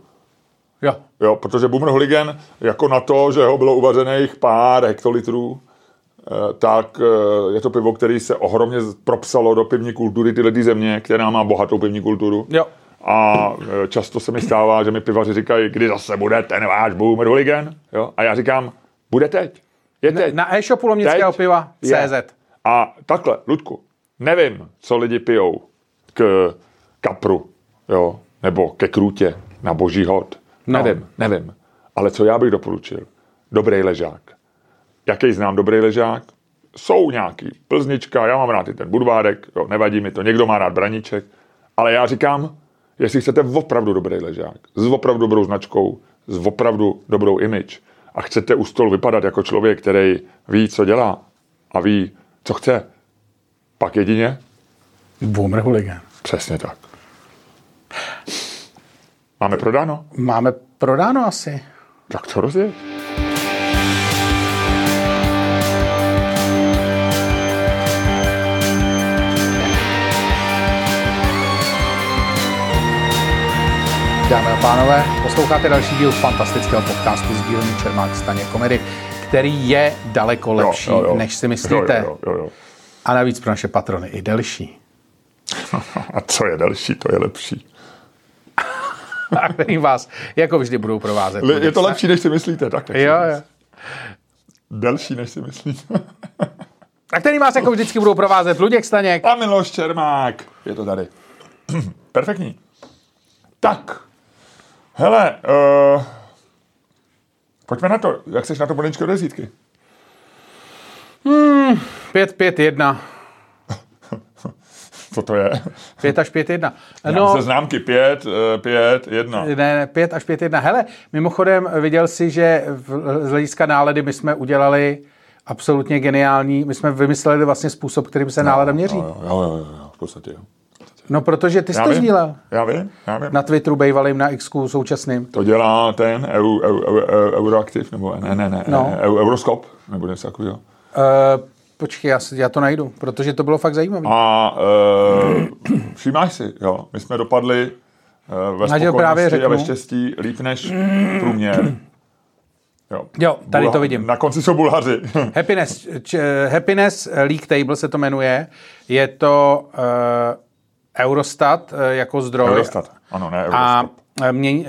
Jo. Jo, protože Boomer Hooligan, jako na to, že ho bylo uvařených pár hektolitrů, eh, tak eh, je to pivo, který se ohromně propsalo do pivní kultury tyhle ty země, která má bohatou pivní kulturu. Jo. A eh, často se mi stává, že mi pivaři říkají, kdy zase bude ten váš Boomer Hooligan. Jo? A já říkám, bude teď. Je teď. Na e-shopu Lomnického piva je. CZ. A takhle, Ludku, Nevím, co lidi pijou k kapru, jo, nebo ke krůtě na boží hod. No. Nevím, nevím. Ale co já bych doporučil? Dobrý ležák. Jaký znám dobrý ležák? Jsou nějaký. Plznička, já mám rád i ten budvárek, jo, nevadí mi to, někdo má rád braníček, ale já říkám, jestli chcete opravdu dobrý ležák, s opravdu dobrou značkou, s opravdu dobrou image a chcete u stolu vypadat jako člověk, který ví, co dělá a ví, co chce, pak jedině Boomer Hooligan. přesně tak. Máme prodáno? Máme prodáno asi. Tak co rozjet? Dámy a pánové, posloucháte další díl fantastického podcastu z dílny Čermák Staně komedy, který je daleko lepší, než si myslíte. Jo, jo, jo, jo. A navíc pro naše patrony i delší. A co je další, to je lepší. A který vás jako vždy budou provázet. Le- Je to lepší, než si myslíte, tak. tak Jo, jo. Delší, než si myslíte. A který vás jako vždycky budou provázet Luděk Staněk. A Miloš Čermák. Je to tady. Perfektní. Tak. Hele, uh, pojďme na to. Jak jsi na to Bonečko desítky? 5, 5, 1. Co to je? 5 až 5, 1. No. No, Se známky 5, 5, 1. ne, ne, 5 až 5, 1. Hele, mimochodem viděl jsi, že z hlediska nálady my jsme udělali absolutně geniální, my jsme vymysleli vlastně způsob, kterým se nálada měří. Jo, jo, jo, jo, jo, v podstatě jo. No, protože ty jsi Já to vím, sdílel. já vím, já vím. Na Twitteru bývalým, na X současným. To dělá ten eu, eu, eu, Euroaktiv, nebo ne, ne, ne, No. eu, Euroskop, nebo něco takového. Uh, počkej, já, já to najdu, protože to bylo fakt zajímavé. A uh, všímáš si, jo, my jsme dopadli uh, ve Já ti to právě spokojenosti a ve řeknu. štěstí líp než průměr. Jo, Jo, tady to vidím. Na konci jsou Bulhaři. Happiness, č, Happiness League Table se to jmenuje. Je to uh, Eurostat uh, jako zdroj. Eurostat, ano, ne A eh, mě,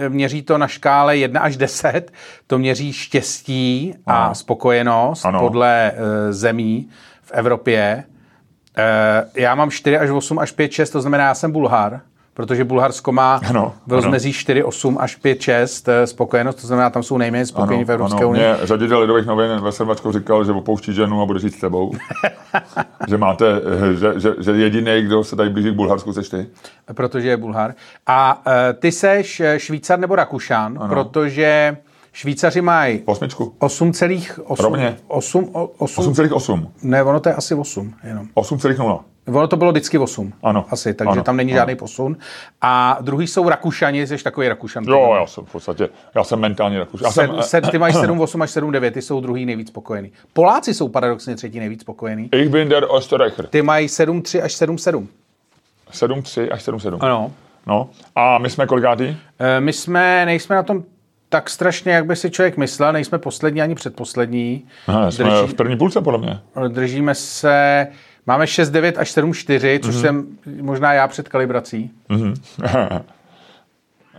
měří to na škále 1 až 10. To měří štěstí a Ano. spokojenost Ano. podle uh, zemí v Evropě. Já mám 4 až 8 až 5, 6, to znamená, já jsem Bulhar, protože Bulharsko má Ano, v ano. rozmezí 4, 8 až 5, 6 eh, spokojenost, to znamená, tam jsou nejméně spokojení v Evropské unii. Mě řaditel Lidových novin ve Srbačku říkal, že opouští ženu a bude žít s tebou. že máte, eh, že, že, že jediný, kdo se tady blíží k Bulharsku, seš ty. protože je Bulhar. A uh, ty seš Švýcar nebo Rakušan, ano. protože Švýcaři mají Osmičku. 8,8. Rovně. 8, 8, 8,8. ne, ono to je asi 8 jenom. 8,0. Ono to bylo vždycky 8. Ano. Asi, takže Ano. tam není Ano. žádný posun. A druhý jsou Rakušani, jsi takový Rakušan. Jo, já jsem v podstatě, já jsem mentálně Rakuš. Já jsem, Se, se, ty máš 7, 8 až 7, 9, ty jsou druhý nejvíc spokojený. Poláci jsou paradoxně třetí nejvíc spokojený. Ich bin der Österreicher. Ty mají 7, 3 až 7, 7. 7,3 až 7,7. Ano. No. A my jsme kolikátý? E, My jsme, nejsme na tom tak strašně, jak by si člověk myslel, nejsme poslední ani předposlední. Aha, jsme Drží- v první půlce, podle mě. Držíme se, máme 6-9 až 7-4, Mhm. což jsem možná já před kalibrací.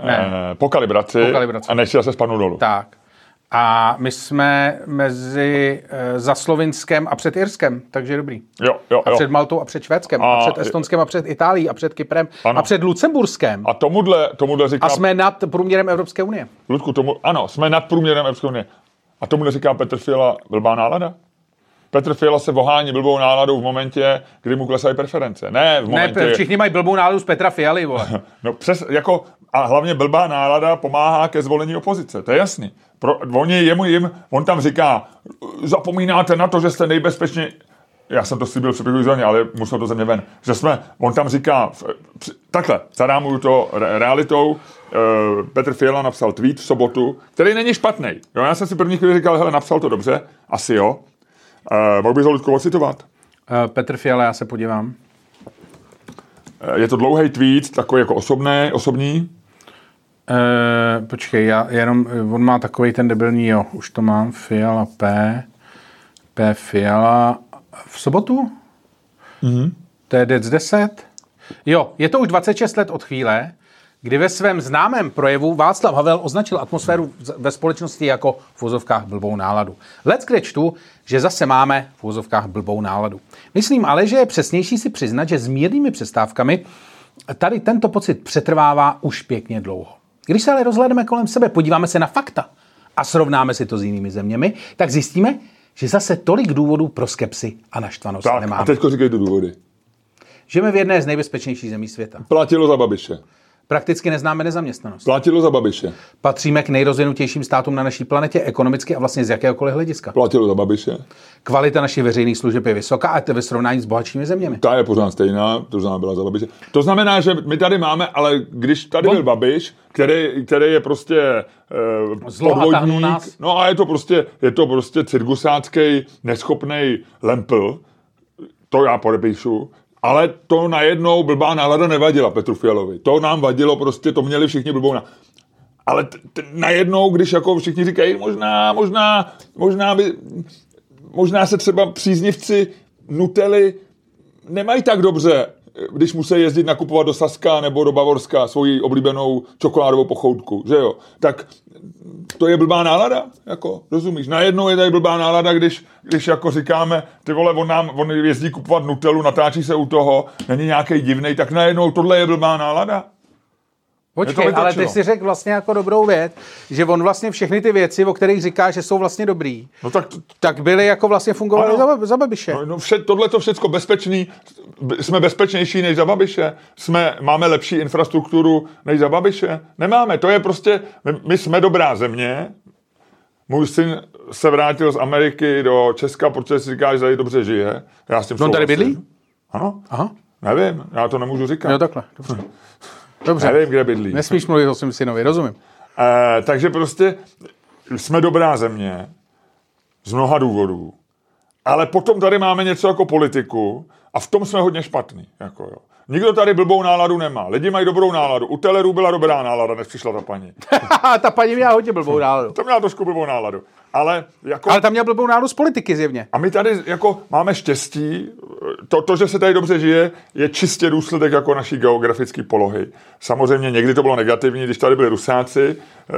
Eh, po kalibraci. Po kalibraci. A než si zase spadnu dolů. Tak. A my jsme mezi e, za Slovinskem a před Irskem, takže dobrý. Jo, jo, A jo. před Maltou a před Švédskem, a, A- před Estonskem a před Itálií a před Kyprem Ano. a před Lucemburskem. A, tomuhle, tomuhle říká... a jsme nad průměrem Evropské unie. Ludku, tomu, ano, jsme nad průměrem Evropské unie. A tomuhle říká Petr Fiala blbá nálada? Petr Fiala se vohání blbou náladou v momentě, kdy mu klesají preference. Ne v Ne, momentě... všichni mají blbou náladu z Petra Fialy, vole. No přes, jako, a hlavně blbá nálada pomáhá ke zvolení opozice, to je jasný. Pro, oni, jemu, jim, on tam říká, zapomínáte na to, že jste nejbezpečně, já jsem to slíbil v zóně, ale musel to ze mě ven, že jsme, on tam říká, takhle, zarámuju to re, realitou, e, Petr Fiala napsal tweet v sobotu, který není špatný. Jo, já jsem si první chvíli říkal, hele, napsal to dobře, asi jo. E, mohl bych ho Ludku ocitovat? Eh, Petr Fiala, já se podívám. E, je to dlouhý tweet, takový jako osobný, osobní, Uh, počkej, já jenom, on má takový ten debilní, jo, už to mám, Fiala P, P Fiala, v sobotu? Mm-hmm. To je Dec 10? Jo, je to už 26 let od chvíle, kdy ve svém známém projevu Václav Havel označil atmosféru ve společnosti jako v úzovkách blbou náladu. Lec kde čtu, že zase máme v úzovkách blbou náladu. Myslím ale, že je přesnější si přiznat, že s mírnými přestávkami tady tento pocit přetrvává už pěkně dlouho. Když se ale rozhlédneme kolem sebe, podíváme se na fakta a srovnáme si to s jinými zeměmi, tak zjistíme, že zase tolik důvodů pro skepsi a naštvanost Tak, nemáme. a teďko říkej tu důvody. Žijeme v jedné z nejbezpečnějších zemí světa. Platilo za Babiše. Prakticky neznáme nezaměstnanost. Platilo za Babiše. Patříme k nejrozvinutějším státům na naší planetě ekonomicky a vlastně z jakéhokoliv hlediska. Platilo za Babiše. Kvalita našich veřejných služeb je vysoká a to ve srovnání s bohatšími zeměmi. Ta je pořád stejná, to znamená byla za Babiše. To znamená, že my tady máme, ale když tady byl Babiš, který, který je prostě a tahnu nás. no a je to prostě, je to prostě cirkusácký, neschopný lempl, to já podepíšu, ale to najednou blbá nálada nevadila Petru Fialovi. To nám vadilo prostě, to měli všichni blbou na... Ale t- t- najednou, když jako všichni říkají, možná, možná, možná by, možná se třeba příznivci Nutely nemají tak dobře, když musí jezdit nakupovat do Saska nebo do Bavorska svoji oblíbenou čokoládovou pochoutku, že jo? Tak to je blbá nálada, jako, rozumíš? Najednou je tady blbá nálada, když, když jako říkáme, ty vole, on, nám, on jezdí kupovat Nutelu, natáčí se u toho, není nějaký divnej, tak najednou tohle je blbá nálada. Počkej, to ale ty si řekl vlastně jako dobrou věc, že on vlastně všechny ty věci, o kterých říká, že jsou vlastně dobrý, No tak tak byly jako vlastně fungovaly Ano. za, za Babiše. No, no vše, tohle to všecko bezpečný, jsme bezpečnější než za Babiše, jsme, máme lepší infrastrukturu než za Babiše. Nemáme, to je prostě, my, my jsme dobrá země, můj syn se vrátil z Ameriky do Česka, protože si říká, že tady dobře žije. Já s tím No, on tady souhlasím. bydlí? Ano, Aha, nevím, já to nemůžu říkat. jo takhle. Dobře. Dobře. Nevím, kde bydlí. Nesmíš mluvit o svém synovi, rozumím. Eh, takže prostě jsme dobrá země z mnoha důvodů, ale potom tady máme něco jako politiku a v tom jsme hodně špatný. Jako jo. Nikdo tady blbou náladu nemá. Lidi mají dobrou náladu. U Telerů byla dobrá nálada, než přišla ta paní. ta paní měla hodně blbou náladu. To měla trošku blbou náladu. Ale jako... Ale tam měl blbou náladu z politiky zjevně. A my tady jako máme štěstí, to, to, že se tady dobře žije, je čistě důsledek jako naší geografické polohy. Samozřejmě někdy to bylo negativní, když tady byli Rusáci, eh,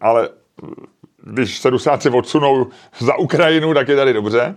ale když se Rusáci odsunou za Ukrajinu, tak je tady dobře.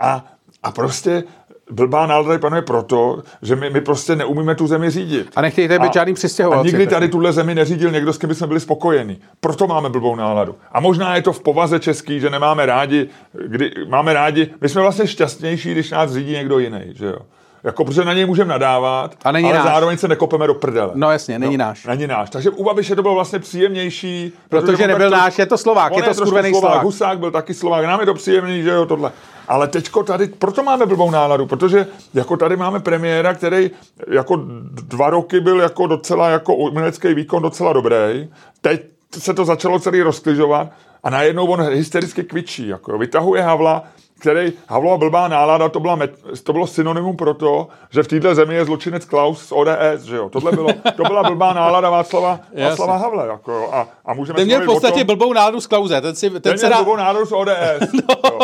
A, a prostě blbá nálada panuje proto, že my, my prostě neumíme tu zemi řídit. A nechtějte být žádný A přistěhovalci. nikdy tady tuhle zemi neřídil někdo, s kým bychom byli spokojeni. Proto máme blbou náladu. A možná je to v povaze český, že nemáme rádi, kdy máme rádi, my jsme vlastně šťastnější, když nás řídí někdo jiný, že jo. Jako, protože na něj můžeme nadávat, A není ale náš. zároveň se nekopeme do prdele. No jasně, není náš. Není náš. Takže u Babiše to bylo vlastně příjemnější. Protože on nebyl tak náš, je to Slovák, je to skurvený Slovák. Husák byl taky Slovák, nám je to příjemný, že jo, tohle. Ale teďko tady, proto máme blbou náladu, protože jako tady máme premiéra, který jako dva roky byl jako docela, jako umělecký výkon docela dobrý. Teď se to začalo celý rozkližovat a najednou on hystericky kvičí, jako jo, vytahuje Havla, který, Havlova blbá nálada, to, byla to bylo synonymum pro to, že v této zemi je zločinec Klaus z ODS, že jo. Tohle bylo, to byla blbá nálada Václava, Václava Havle, jako jo. A, a můžeme Ten měl v podstatě tom- blbou náladu z Klauze. Ten, si, ten, ten se měl dá... blbou náladu z ODS. jo.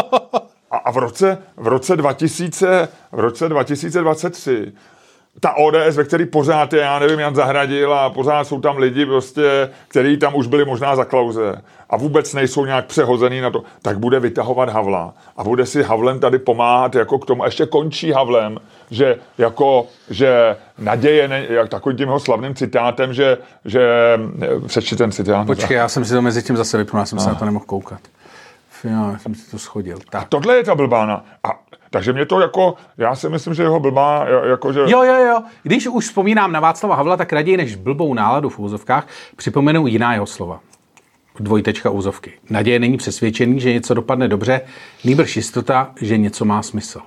A, a v roce, v roce 2000, v roce 2023 ta ODS, ve který pořád je, já nevím, Jan Zahradil a pořád jsou tam lidi prostě, který tam už byli možná za klauze a vůbec nejsou nějak přehozený na to, tak bude vytahovat Havla a bude si Havlem tady pomáhat jako k tomu. A ještě končí Havlem, že jako, že naděje, ne, jak takovým tím jeho slavným citátem, že, že přečti ten citát. Počkej, já jsem si to mezi tím zase vypnul, já jsem se na to nemohl koukat. Já jsem si to schodil. Tak. Tohle je ta blbána. A, takže mě to jako, já si myslím, že jeho blbá, jako že... Jo, jo, jo. Když už vzpomínám na Václava Havla, tak raději než blbou náladu v úzovkách připomenu jiná jeho slova. Dvojtečka úzovky. Naděje není přesvědčený, že něco dopadne dobře, nýbrž jistota, že něco má smysl.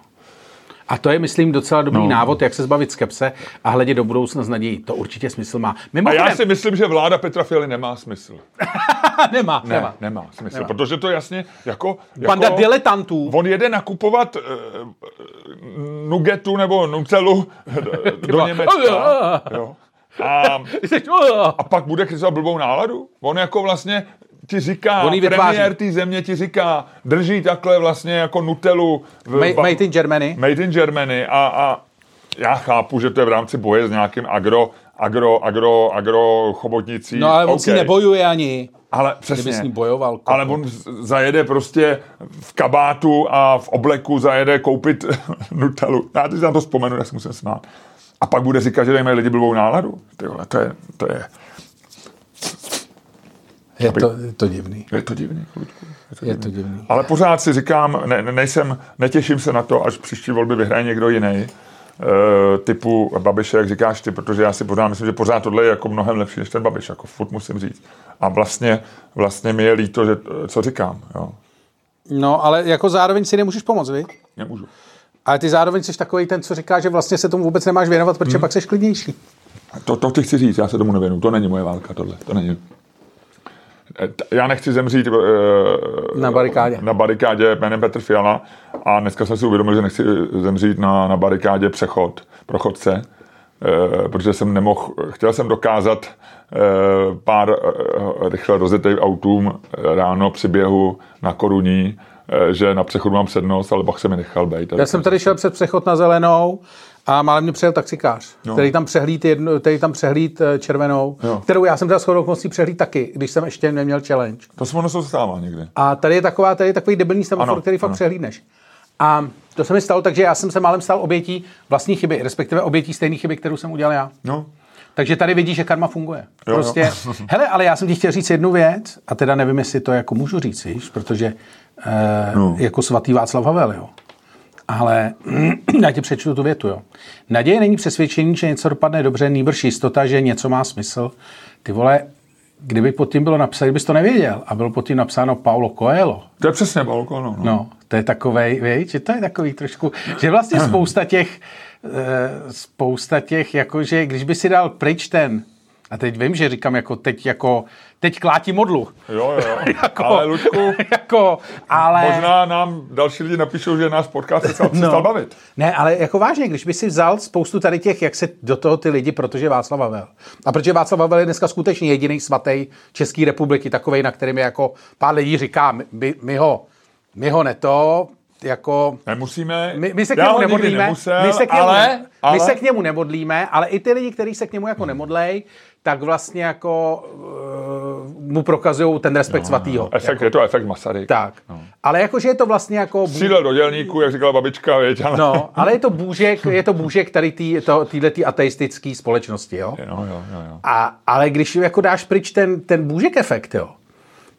A to je, myslím, docela dobrý no. návod, jak se zbavit skepse a hledět do budoucna s nadějí. To určitě smysl má. A Mimochodem, já si myslím, že vláda Petra Fialy nemá smysl. nemá, Ne, nemá. nemá smysl, Nemá. protože to jasně jako... Banda jako diletantů. On jede nakupovat uh, nugetu nebo nutelu do, do Německa. Jo. A, a pak bude kritizovat blbou náladu? On jako vlastně ti říká, On premiér té země ti říká, drží takhle vlastně jako nutelu. V, Ma- Made in Germany. Made in Germany a, a já chápu, že to je v rámci boje s nějakým agro, agro, agro, agro chobotnicí. No ale on OK. si nebojuje ani. Ale přesně. Kdyby s ním bojoval. kokot. Ale on zajede prostě v kabátu a v obleku zajede koupit Nutellu. Já teď si na to vzpomenu, jak se musím smát. A pak bude říkat, že mají lidi blbou náladu. Ty vole, to je, to je, Je to, je to divný. je to divný, Ludku. Je to Je to divný. Ale pořád si říkám, ne, ne- nejsem, netěším se na to, až příští volby vyhraje někdo jiný. Uh, typu Babiše, jak říkáš ty, protože já si pořád myslím, že pořád tohle je jako mnohem lepší než ten Babiš, jako furt musím říct. A vlastně, vlastně mi je líto, že, co říkám, jo. No, ale jako zároveň si nemůžeš pomoct, vy? Nemůžu. Ale ty zároveň jsi takový ten, co říká, že vlastně se tomu vůbec nemáš věnovat, protože pak jsi klidnější. To, to ti chci říct, já se tomu nevěnu. To není moje válka, tohle. To není. Eh, Já nechci zemřít uh, Na barikádě. na barikádě jménem Petr Fiala a dneska jsem si uvědomil, že nechci zemřít na, na barikádě přechod pro chodce, uh, protože jsem nemohl, chtěl jsem dokázat uh, pár uh, rychle rozjetých autům eh, ráno při běhu na koruní, eh, že na přechodu mám přednost, ale pak se mi nechal být. Já jsem tady šel před přechod na zelenou a málem mě přijel taxikář, No. který tam přehlíd, jedno, který tam přehlíd eh, červenou, Jo. kterou já jsem teda shodou okolností přehlíd taky, když jsem ještě neměl challenge. To se ono se stává někdy. A tady je taková, tady je takový debilní semafor, který fakt ano. přehlídneš. A to se mi stalo, takže já jsem se málem stal obětí vlastní chyby, respektive obětí stejné chyby, kterou jsem udělal já. No, Takže tady vidíš, že karma funguje. Jo, prostě, hele, ale já jsem ti chtěl říct jednu věc, a teda nevím, jestli to jako můžu říct, víš, protože eh, No. jako svatý Václav Havel, jo. Ale já ti přečtu tu větu, jo. Naděje není přesvědčení, že něco dopadne dobře, nýbrž jistota, že něco má smysl. Ty vole, kdyby pod tím bylo napsáno, kdybys to nevěděl, a bylo pod tím napsáno Paulo Coelho, to je přesně balkon. No. No, to je takovej, víš, že to je takový trošku, že vlastně spousta těch, eh, spousta těch, jakože když by si dal pryč ten, a teď vím, že říkám jako teď jako, teď klátí modlu. Jo, jo. jako, Ale Ludku, jako, ale... možná nám další lidi napíšou, že náš podcast se No. přestal bavit. Ne, ale jako vážně, když by si vzal spoustu tady těch, jak se do toho ty lidi, protože Václav Havel. A protože Václav Havel je dneska skutečně jediný svatý České republiky, takovej, na kterým je jako pár lidí říká, my, my ho, my ho neto, jako Nemusíme. My, my se k němu nemodlíme, nemusel, my, se k němu, ale, ale, my se k němu nemodlíme, ale i ty lidi, kteří se k němu jako nemodlej, tak vlastně jako uh, mu prokazují ten respekt svatýho. Efekt, je to efekt Masaryk. Tak. Ale jakože je to vlastně jako... bů- Střílel do dělníku, jak říkala babička, věď, ale... No, ale je to bůžek, je to bůžek tady tý, to, týhletý ateistický společnosti, jo? Jo, jo, jo, jo. A, ale když jako dáš pryč ten, ten bůžek efekt, jo,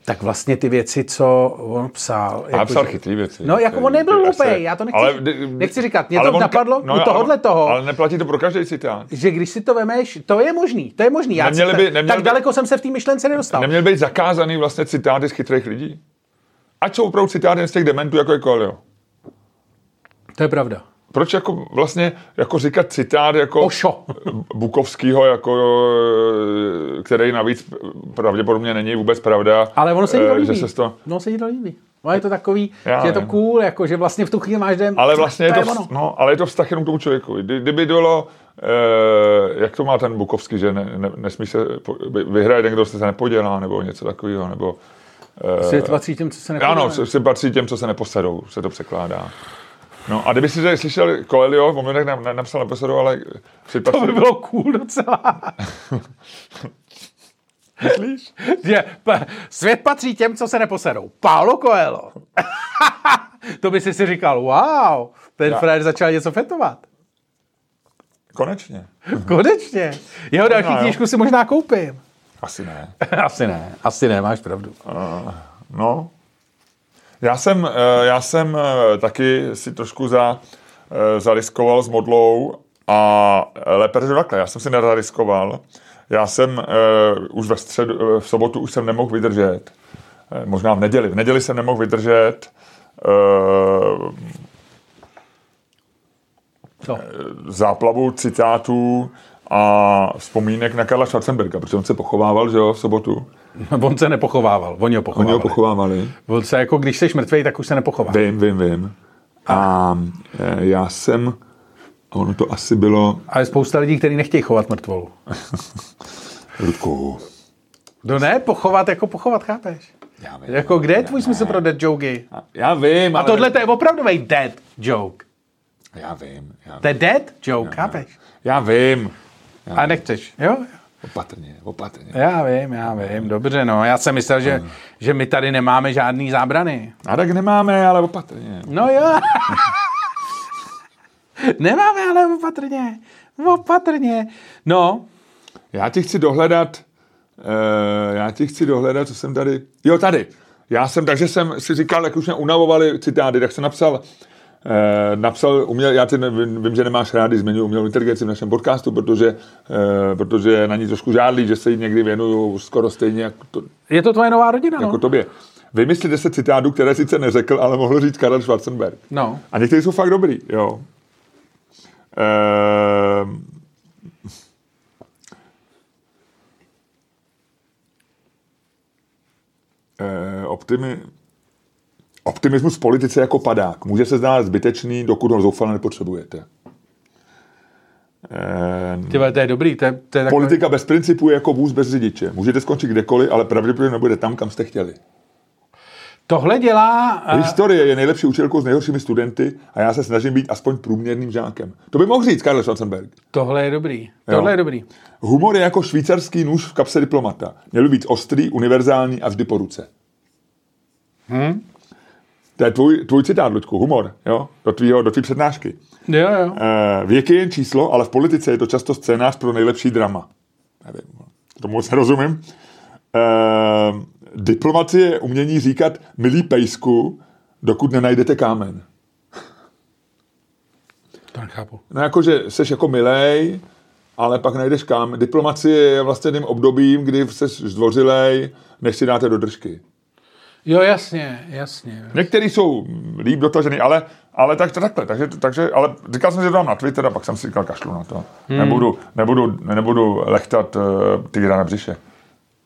tak vlastně ty věci, co on psal... A jako, psal chytrý věci. No, jako on nebyl hloupej, já to nechci, ale nechci říkat. Mě to on- napadlo no, u tohohle toho, Ale neplatí to pro každý citát. že když si to vemeš, to je možný, to je možný. Já Neměli by- neměli tak by- daleko jsem se v té myšlence nedostal. Neměl být zakázaný vlastně citáty z chytrých lidí? Ať jsou opravdu citáty z těch dementů, jako je Coelho. To je pravda. Proč jako vlastně jako říkat citát jako Ošo. Bukovskýho, jako, eh, který navíc pravděpodobně není vůbec pravda. Ale ono se jí to eh, líbí. Že se to, No se jí to líbí. No je to takový, Já že je to cool, jako, že vlastně v tu chvíli máš den. ale vlastně je to, ono. no, ale je to vztah jenom k tomu člověku. Kdy, kdyby bylo, eh, jak to má ten Bukovský, že ne, ne, nesmí se, vyhraje ten, kdo se nepodělá, nebo něco takového, nebo... Svět patří těm, co se Ano, nepodělá. se, se patří těm, co se neposedou, se to překládá. No a kdyby si tady slyšel Coelho, v momentech ne, napsal neposedou, ale si To by bylo cool docela. Myslíš? že p- svět patří těm, co se neposedou. Paulo Coelho. to by si si říkal, wow, ten Já- frajer začal něco fetovat. Konečně. Konečně. Jeho další jo. knížku si možná koupím. Asi ne. asi ne, asi ne, máš pravdu. No. Já jsem, eh, já jsem eh, taky si trošku za, eh, zariskoval s modlou a lépe řečeno takhle, já jsem si nezariskoval. Já jsem uh, už ve středu, v sobotu už jsem nemohl vydržet. Možná v neděli. V neděli jsem nemohl vydržet. Uh, Co? záplavu citátů a vzpomínek na Karla Schwarzenberga, protože on se pochovával, že jo, v sobotu. On se nepochovával, oni ho Oni pochovávali. ho pochovávali. On se jako, když jsi mrtvej, tak už se nepochová. Vím, vím, vím. A e, já jsem, a ono to asi bylo, Ale spousta lidí, kteří nechtějí chovat mrtvolu. Ludku, No ne, pochovat jako pochovat, chápeš? já vím. Jako kde je tvůj smysl pro dead joky? Já vím, A tohle to je opravdový dead joke. Já vím, já To je dead joke, chápeš? Já vím. A nechceš, jo? Opatrně, opatrně. Já vím, já vím, dobře, no. Já jsem myslel, že, že my tady nemáme žádný zábrany. A tak nemáme, ale opatrně. No jo. nemáme, ale opatrně. Opatrně. No, Já ti chci dohledat, uh, já ti chci dohledat, co jsem tady, jo tady. Já jsem, takže jsem si říkal, jak už mě unavovali citády, tak jsem napsal, Uh, napsal uměl, já ty vím, že nemáš rád, když zmiňuji umělou inteligenci v našem podcastu, protože, uh, protože na ní trošku žádlí, že se jí někdy věnuju skoro stejně jako, to, je to tvoje nová rodina, no. jako tobě. Vymysli 10 citátů, které sice neřekl, ale mohl říct Karel Schwarzenberg. No. A někteří jsou fakt dobrý, jo. Ehm, eh, optimi, optimismus v politice jako padák. Může se zdát zbytečný, dokud ho zoufale nepotřebujete. Ehm, Ty vole, to je dobrý, to je, to je takový... politika bez principů je jako vůz bez řidiče. Můžete skončit kdekoliv, ale pravděpodobně nebude tam, kam jste chtěli. Tohle dělá... eh, Historie je nejlepší učitelkou s nejhoršími studenty a já se snažím být aspoň průměrným žákem. To by mohl říct Karl Schwarzenberg. Tohle je dobrý. Tohle je dobrý. Humor je jako švýcarský nůž v kapse diplomata. Měl by být ostrý, univerzální a vždy po ruce. Hm? To je tvůj, tvůj citát, Ludku, humor, jo? Do, tvýho, do tvý přednášky. Jo, jo. E, věk je jen číslo, ale v politice je to často scénář pro nejlepší drama. Nevím, tomu moc nerozumím. E, diplomacie je umění říkat milý pejsku, dokud nenajdete kámen. To nechápu. No jakože seš jako milej, ale pak najdeš kam. Diplomacie je vlastně tím obdobím, kdy jsi zdvořilej, než si dáte do držky. Jo, jasně, jasně. Některý jsou líp dotažený, ale, ale tak, takhle, takže, takže, ale říkal jsem si to dám na Twitter a pak jsem si říkal, kašlu na to. Hmm. Nebudu, nebudu, nebudu lechtat uh, tygra na břiše.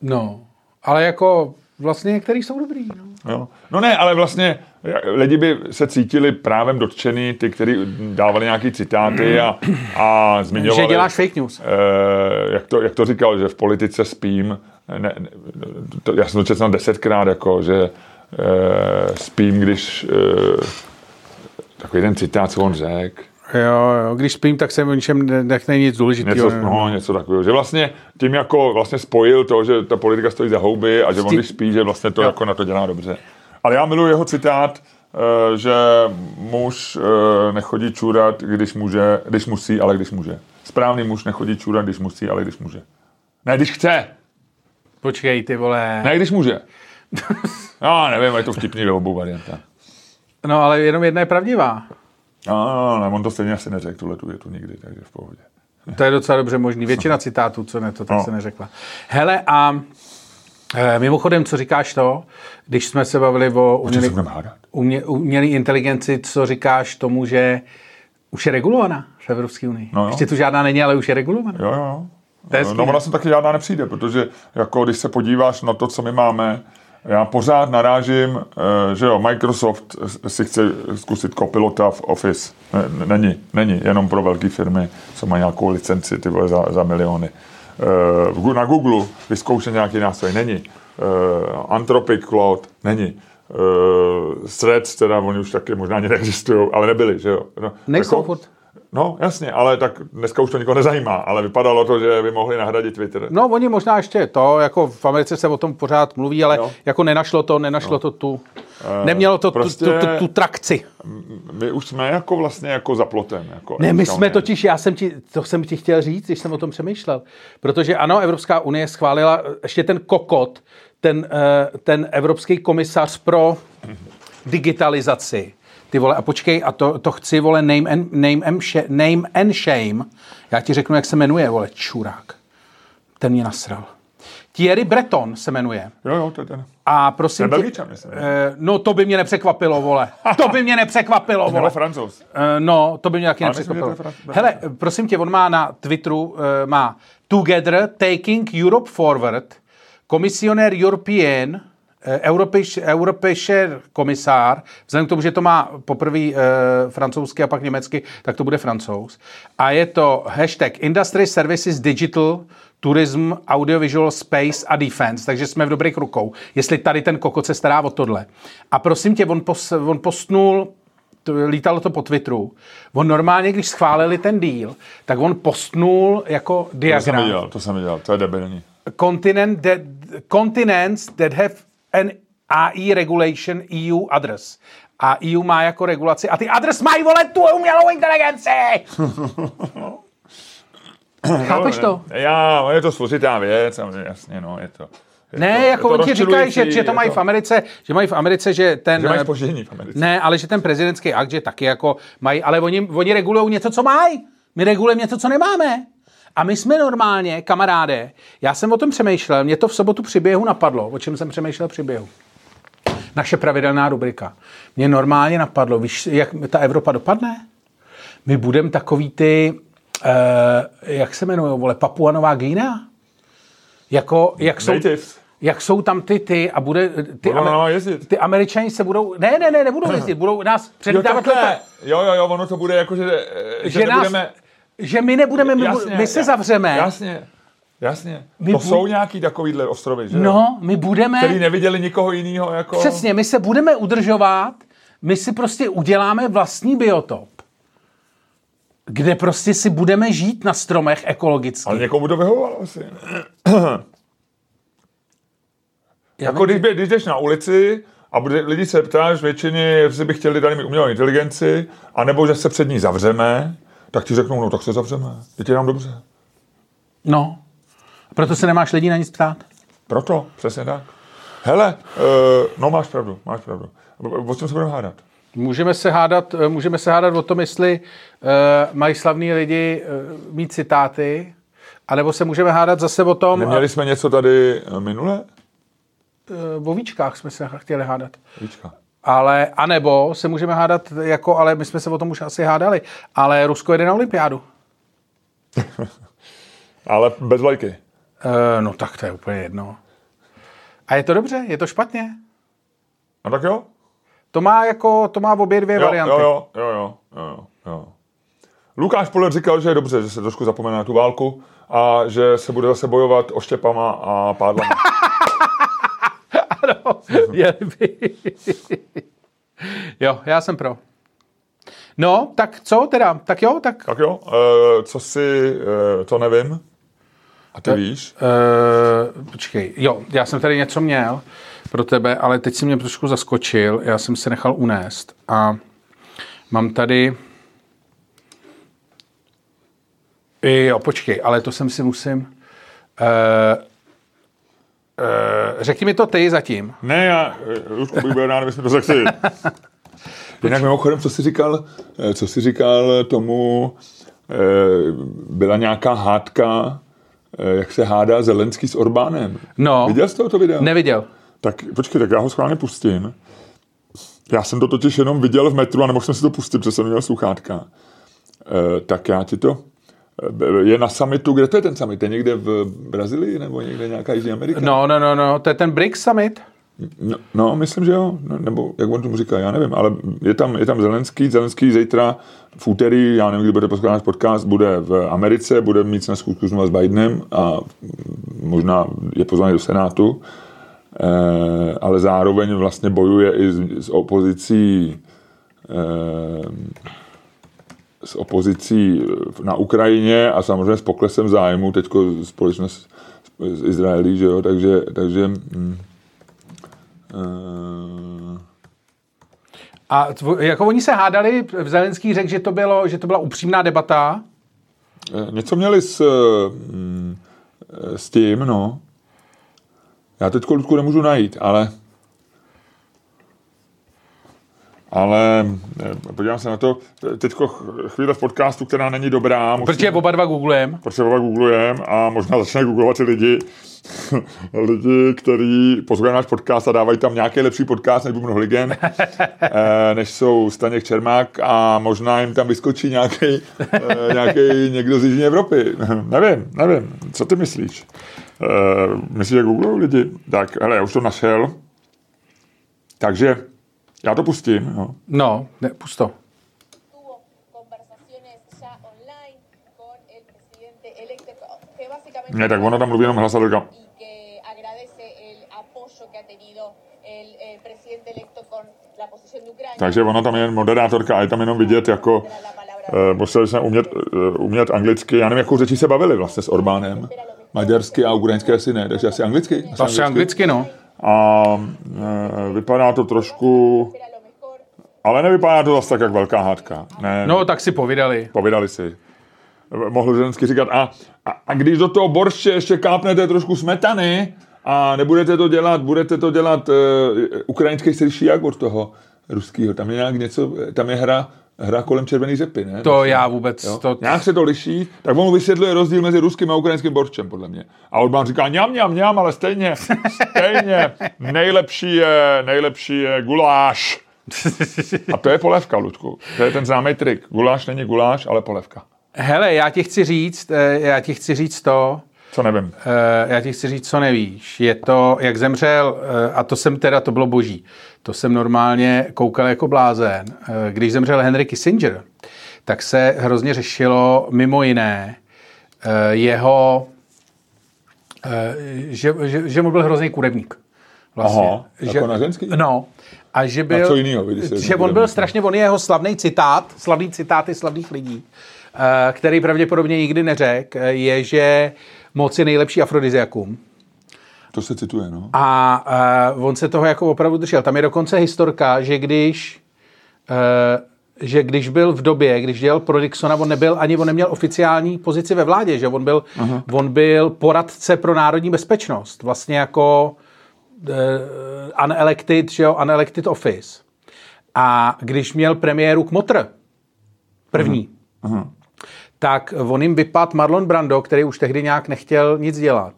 No, ale jako vlastně některý jsou dobrý, no. Jo. No ne, ale vlastně lidi by se cítili právem dotčený, ty, kteří dávali nějaký citáty a, a zmiňovali... Že děláš fake news. Eh, jak, to, jak to říkal, že v politice spím, ne, ne, to, já jsem to četl desetkrát, jako, že eh, spím, když eh, takový ten citát, co on řekl, Jo, jo, když spím, tak jsem o ničem ne- nechne nic důležitého. něco, no, něco takového, že vlastně tím jako vlastně spojil to, že ta politika stojí za houby a že on když spí, že vlastně to jako na to dělá dobře. Ale já miluji jeho citát, eh, že muž nechodí čůrat, když, může, když musí, ale když může. Správný muž nechodí čůrat, když musí, ale když může. Ne, když chce. Počkej, ty vole. Ne, když může. Já nevím, je to vtipný do obou varianta. No, ale jenom jedna je pravdivá. No, ne, on to stejně asi neřekl, tuhle tu větu nikdy, takže v pohodě. To je docela dobře možný. Většina citátů, co ne, to tak No. se neřekla. Hele, a e, mimochodem, co říkáš to, když jsme se bavili o hádat. umě, umělé inteligenci, co říkáš tomu, že už je regulovaná v Evropské unii? No jo. Ještě tu žádná není, ale už je regulovaná. Jo, jo. No, skvělé. ona sem taky žádná nepřijde, protože jako když se podíváš na to, co my máme, já pořád narážím, eh, že jo, Microsoft si chce zkusit kopilota v Office. Ne- Není, není, jenom pro velké firmy, co mají nějakou licenci ty vole, za, za miliony. Eh, Na Google vyzkoušet nějaký nástroj, není. Eh, Anthropic Cloud, není. Threads, teda oni už taky možná ani neexistují, ale nebyli, že jo. No, Nejsou furt. No, jasně, ale tak dneska už to nikoho nezajímá, ale vypadalo to, že by mohli nahradit Twitter. No, oni možná ještě to, jako v Americe se o tom pořád mluví, ale Jo. jako nenašlo to, nenašlo to tu, nemělo to prostě- tu, tu, tu, tu trakci. My už jsme jako vlastně jako za plotem. Jako Ne, my jsme unie. totiž, já jsem ti, to jsem ti chtěl říct, když jsem o tom přemýšlel. Protože ano, Evropská unie schválila eh, ještě ten kokot, ten, eh, ten Evropský komisař pro digitalizaci. Ty vole, a počkej, a to, to chci, vole, name and, name, and sh- name and shame. Já ti řeknu, jak se jmenuje, vole, čurák. Ten mě nasral. Thierry Breton se jmenuje. Jo, jo, to je ten. A prosím tě, Belgičan, myslím. eh, no to by mě nepřekvapilo, vole. To by mě nepřekvapilo, vole. francouz. Eh, No, to by mě taky Ale myslím, nepřekvapilo. je Fran- Hele, prosím tě, on má na Twitteru, eh, má Together Taking Europe Forward, komisionér European, Europäisch- Europäischer komisár, vzhledem k tomu, že to má poprvé eh, francouzsky a pak německy, tak to bude francouz. A je to hashtag Industry Services Digital Tourism, Audiovisual Space a Defense, takže jsme v dobrých rukou. Jestli tady ten kokot se stará o tohle. A prosím tě, on, pos, on postnul to, lítalo to po Twitteru, on normálně, když schválili ten deal, tak on postnul jako To jsem diagram. viděl, to jsem to je debilní. Continent that, continents that have an AI regulation EU address. A EU má jako regulaci. A ty adres mají, vole, tu umělou inteligenci! Chápeš to? Já, je to složitá věc, samozřejmě, jasně, no, je to. Je Ne, to, jako to oni ti říkají, že, že to mají v Americe, že mají v Americe, že ten... Že mají eh, spoždění v Americe. Ne, ale že ten prezidentský akt, že taky jako mají, ale oni, oni regulují něco, co mají. My regulujeme něco, co nemáme. A my jsme normálně, kamaráde, já jsem o tom přemýšlel, mě to v sobotu při běhu napadlo, o čem jsem přemýšlel při běhu. Naše pravidelná rubrika. Mě normálně napadlo, víš, jak ta Evropa dopadne? My budeme takový ty, eh, jak se jmenují, vole, Papua Nová Guinea? Jako, jak jsou, Natives. jak jsou tam ty ty a bude ty, Budou jezdit. ty američani se budou, ne, ne, ne, nebudou jezdit, budou nás Jo, předávat takhle. leta, Jo, jo, jo, ono to bude jako, že, že, že, nás. Že my nebudeme, my, Jasně, my se zavřeme, Jasně, jasně. My to bu- jsou nějaký takovýhle ostrovy, že no, my budeme, Který neviděli nikoho jiného jako... přesně, my se budeme udržovat, my si prostě uděláme vlastní biotop, kde prostě si budeme žít na stromech ekologicky. Ale někomu to vyhovovalo asi. Jako když, bě- když jdeš na ulici a bude, lidi se ptáš většině, jestli by chtěli tady mít umělou inteligenci, anebo že se před ní zavřeme, tak ti řeknou, no tak se zavřeme, je nám dobře. No, proto se nemáš lidí na nic ptát. Proto, přesně tak. Hele, uh, no máš pravdu, máš pravdu. O- čem se budeme hádat? Můžeme se hádat, eh, můžeme se hádat o tom, jestli uh, mají slavní lidi uh, mít citáty, anebo se můžeme hádat zase o tom, Neměli jsme něco tady eh, minule? uh, o víčkách jsme se chtěli hádat. Víčka. Ale, anebo se můžeme hádat, jako, ale my jsme se o tom už asi hádali, ale Rusko jede na olympiádu. Ale bez vlajky. Uh, no tak to je úplně jedno. A je to dobře? Je to špatně? No tak jo? To má jako, to má v obě dvě Jo, varianty. jo, jo, jo, jo, jo, jo. Lukáš Poler říkal, že je dobře, že se trošku zapomene na tu válku a že se bude zase bojovat oštěpama a pádlama. Ano, měli by. jo, já jsem pro. No, tak co teda? Tak jo, tak... tak jo, uh, co si, uh, to nevím. A ty víš? Uh, počkej, jo, já jsem tady něco měl pro tebe, ale teď si mě trošku zaskočil, já jsem se nechal unést a mám tady... Jo, počkej, ale to jsem si musím... Uh, uh, řekni mi to ty zatím. Ne, já, bych byl rád, kdybychom to řekli. Jinak mimochodem, co jsi říkal, eh, co jsi říkal tomu, eh, byla nějaká hádka, jak se hádá Zelenský s Orbánem. No. Viděl jsi to, to video? Neviděl. Tak počkej, tak já ho schválně pustím. Já jsem to totiž jenom viděl v metru a nemohl jsem si to pustit, protože jsem měl sluchátka. E, tak já ti to... Je na summitu, kde to je ten summit? Je někde v Brazílii nebo někde nějaká Jižní Amerika? No, no, no, no, to je ten BRICS summit. No, no, myslím, že jo. No, nebo jak on tomu říká, já nevím. Ale je tam, je tam Zelenský. Zelenský zítra v úterý, já nevím, kdy bude poslouchat náš podcast, bude v Americe, bude mít na schůzku znovu s Bidenem a možná je pozvaný do Senátu. Eh, ale zároveň vlastně bojuje i s, s opozicí eh, s opozicí na Ukrajině a samozřejmě s poklesem zájmu teďko společnost z Izraelí, že jo, takže, takže hm, eh, A tvo, jako oni se hádali, Zelenský řekl, že to, bylo, že to byla upřímná debata. eh, něco měli s, hm, s tím, no. Já teď Ludku nemůžu najít, ale ale eh, podívám se na to, ch- chvíle v podcastu, která není dobrá, musím, Protože oba dva googlujeme. protože oba googlujeme a možná začne googlovat ty lidi, lidi, kteří poslouchají náš podcast a dávají tam nějaký lepší podcast než Bumno Hligen, eh, než jsou Staněk Čermák a možná jim tam vyskočí nějaký, nějaký někdo z Jižní Evropy. nevím, nevím. Co ty myslíš? Eh, myslíš, že googlují lidi? Tak, hele, já už to našel. Takže já to pustím. No. No, ne, pusto. tuvo conversaciones ya online con el presidente electo, que básicamente... Ne, tak ono tam mluví jenom hlasadelka. Y que agradece el apoyo que ha tenido el eh, presidente electo con la posición de Ucrania. Takže ona tam je moderátorka a je tam jenom vidět jako eh, museli jsme umět, eh, umět anglicky. Já nevím, jakou řečí se bavili vlastně s Orbánem. Maďarsky a ukrajinsky asi ne, takže asi anglicky. Asi Asi anglicky, no. A e, vypadá to trošku, ale nevypadá to zase tak, jak velká hádka. Ne, No, tak si povídali. povídali si. Mohl žensky říkat, a, a, a když do toho borště ještě kápnete trošku smetany a nebudete to dělat, budete to dělat uh, ukrajinský se liší jak od toho ruského. Tam je nějak něco, tam je hra, hra kolem červený řepy, ne? To já vůbec, Jo? to, Nějak se to liší, tak on vysvětluje rozdíl mezi ruským a ukrajinským borčem, podle mě. A Orbán říká, ňam, ňam, ňam, ale stejně, stejně, nejlepší je, nejlepší je guláš. A to je polevka, Ludku. To je ten známý trik. Guláš není guláš, ale polevka. Hele, já ti chci říct, eh, já ti chci říct to, Co nevím. eh, já ti chci říct, co nevíš. Je to, jak zemřel, eh, a to jsem teda, to bylo boží, to jsem normálně koukal jako blázen. Eh, Když zemřel Henry Kissinger, tak se hrozně řešilo mimo jiné eh, jeho, eh, že, že, že mu byl hrozný kurevník. Vlastně. Aha, jako na ženský? No. A že byl, co jinýho, že on byl strašně, on je jeho slavný citát, slavný citáty slavných lidí, který pravděpodobně nikdy neřekl, je, že moc je nejlepší afrodiziakum. To se cituje, no. A uh, on se toho jako opravdu držel. Tam je dokonce historka, že když uh, že když byl v době, když dělal pro Nixona, on nebyl ani on neměl oficiální pozici ve vládě, že on byl, uh-huh. on byl poradce pro národní bezpečnost, vlastně jako uh, unelected, že jo, unelected office. A když měl premiéru Kmotr, první, Aha. Tak on jim vypad Marlon Brando, který už tehdy nějak nechtěl nic dělat.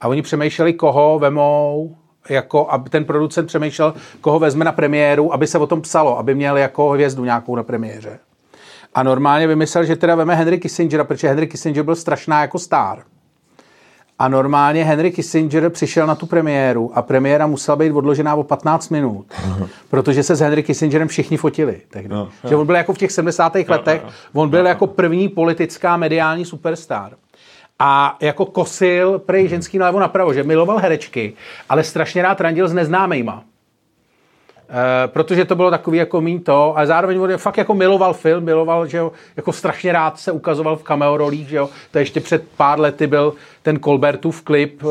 A oni přemýšleli, koho vemou, jako, aby ten producent přemýšlel, koho vezme na premiéru, aby se o tom psalo, aby měl jako hvězdu nějakou na premiéře. A normálně vymyslel, že teda veme Henry Kissingera, protože Henry Kissinger byl strašná jako star. A normálně Henry Kissinger přišel na tu premiéru a premiéra musela být odložená o 15 minut, protože se s Henry Kissingerem všichni fotili. Tehdy. No, že on byl jako v těch 70. letech, on byl jako první politická mediální superstar. A jako kosil prej ženský nalevo napravo, že miloval herečky, ale strašně rád randil s neznámejma. E, protože to bylo takový jako mín to, a zároveň on fakt jako miloval film, miloval, že jo, jako strašně rád se ukazoval v cameo rolích, že jo, to ještě před pár lety byl ten Colbertův klip e,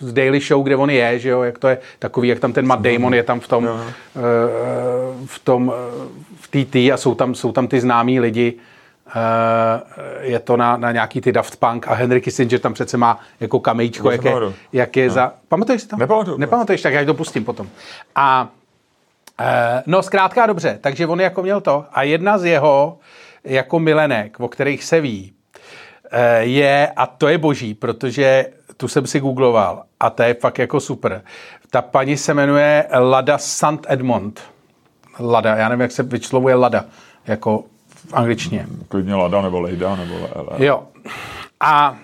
z Daily Show, kde on je, že jo, jak to je takový, jak tam ten Matt Damon je tam v tom, e, v tom, v TT a jsou tam, jsou tam ty známí lidi, je to na, na nějaký ty Daft Punk a Henry Kissinger tam přece má jako kamejčko, jak je, jak je za... Pamatuješ si to? Nepamatuju. Nepamatuješ, tak já to pustím potom. A e, no zkrátka dobře, takže on jako měl to. A jedna z jeho jako milenek, o kterých se ví, e, je, a to je boží, protože tu jsem si googloval a to je fakt jako super. Ta paní se jmenuje Lada Sant Edmond. Lada, já nevím, jak se vyslovuje Lada, jako v angličtině. Klidně Lada nebo Lejda nebo le, Jo. A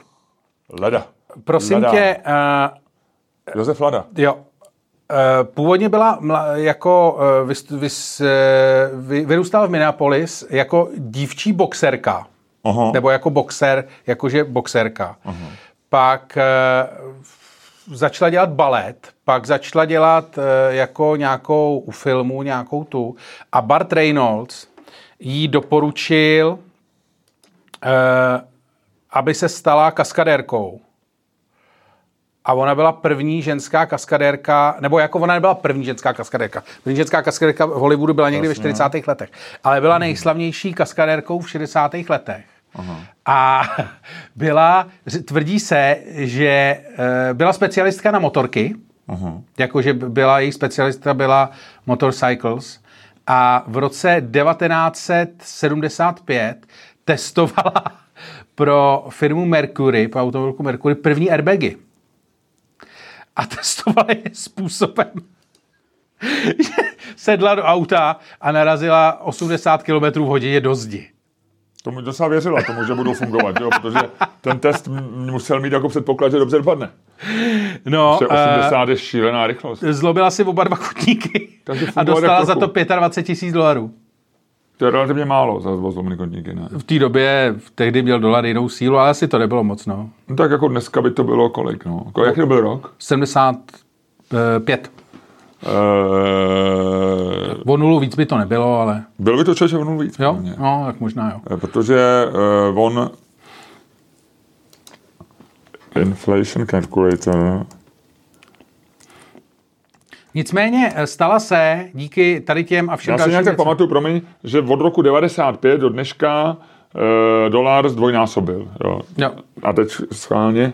Leda. prosím Lada. tě, uh, Josef Lada. Jo. Eh, Původně byla mla- jako eh, vys, vys, vy, vyrůstala v Minneapolis jako dívčí boxerka. Aha. Nebo jako boxer, jakože boxerka. Aha. Pak začala dělat balet, pak začala dělat jako nějakou u filmu, nějakou tu. A Bart Reynolds jí doporučil, eh, aby se stala kaskadérkou. A ona byla první ženská kaskadérka, nebo jako ona nebyla první ženská kaskadérka. První ženská kaskadérka v Hollywoodu byla někdy ve 40. letech, ale byla nejslavnější kaskadérkou v 60. letech. Aha. A byla, tvrdí se, že eh, byla specialistka na motorky, Aha. jakože byla, její specialistka byla motorcycles a v roce 1975 testovala pro firmu Mercury, pro automobilku Mercury, první airbagy. A testovala je způsobem, sedla do auta a narazila 80 km v hodině do zdi. Tomu docela věřila, tomu, že budou fungovat, jo? protože ten test musel mít jako předpoklad, že dobře dopadne. No, eh, 80 je šílená rychlost. zlobila si oba dva kutníky Takže a dostala za to trochu. 25 tisíc dolarů. To je relativně málo za zlomný kotníky, ne? V té době tehdy měl dolar jinou sílu, ale asi to nebylo moc, no. No, tak jako dneska by to bylo kolik, no? Ko- Jaký to byl rok? 75. Uh, O nulu víc by to nebylo, ale byl by to člověče on víc. jo, mě. no, tak možná jo. Eh, Protože uh, on inflation calculator Nicméně eh, stala se díky tady těm a všem Já si nějak tak pamatuju, promiň, že od roku 95 do dneška uh, dolar zdvojnásobil. Jo. Jo. A teď schválně,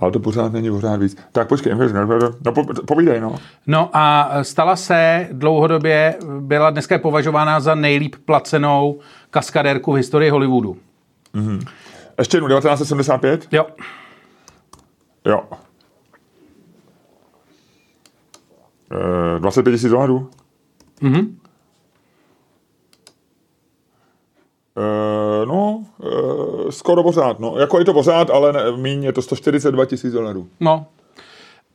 ale to pořád není pořád víc. Tak počkej, no, po, povídej, no. No a stala se dlouhodobě, byla dneska je považována za nejlíp placenou kaskadérku v historii Hollywoodu. Ještě jednou, 1975? Jo. Jo. Uh, 25 tisíc dolarů? Mhm. Uh, no, uh, skoro pořád. No. Jako je to pořád, ale ne, míň je to 142 tisíc dolarů. No.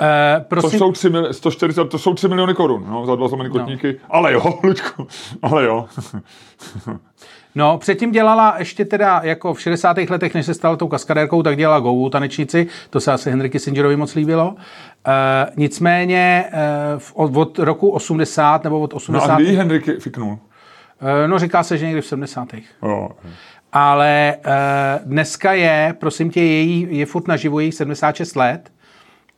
E, To prosím, jsou, 3 mil, 140, to jsou 3 miliony korun no, za dva zlomený kotníky. Ale jo, Luďku, ale jo. no, předtím dělala ještě teda jako v 60. letech, než se stala tou kaskadérkou, tak dělala Govu tanečnici, to se asi Henry Kissingerovi moc líbilo. E, nicméně e, v, od, od roku 80 nebo od No 80. a kdy jí Henrik fiknul? E, no říká se, že někdy v 70. Jo. Ale e, dneska je, prosím tě, její, je furt naživu, její 76 let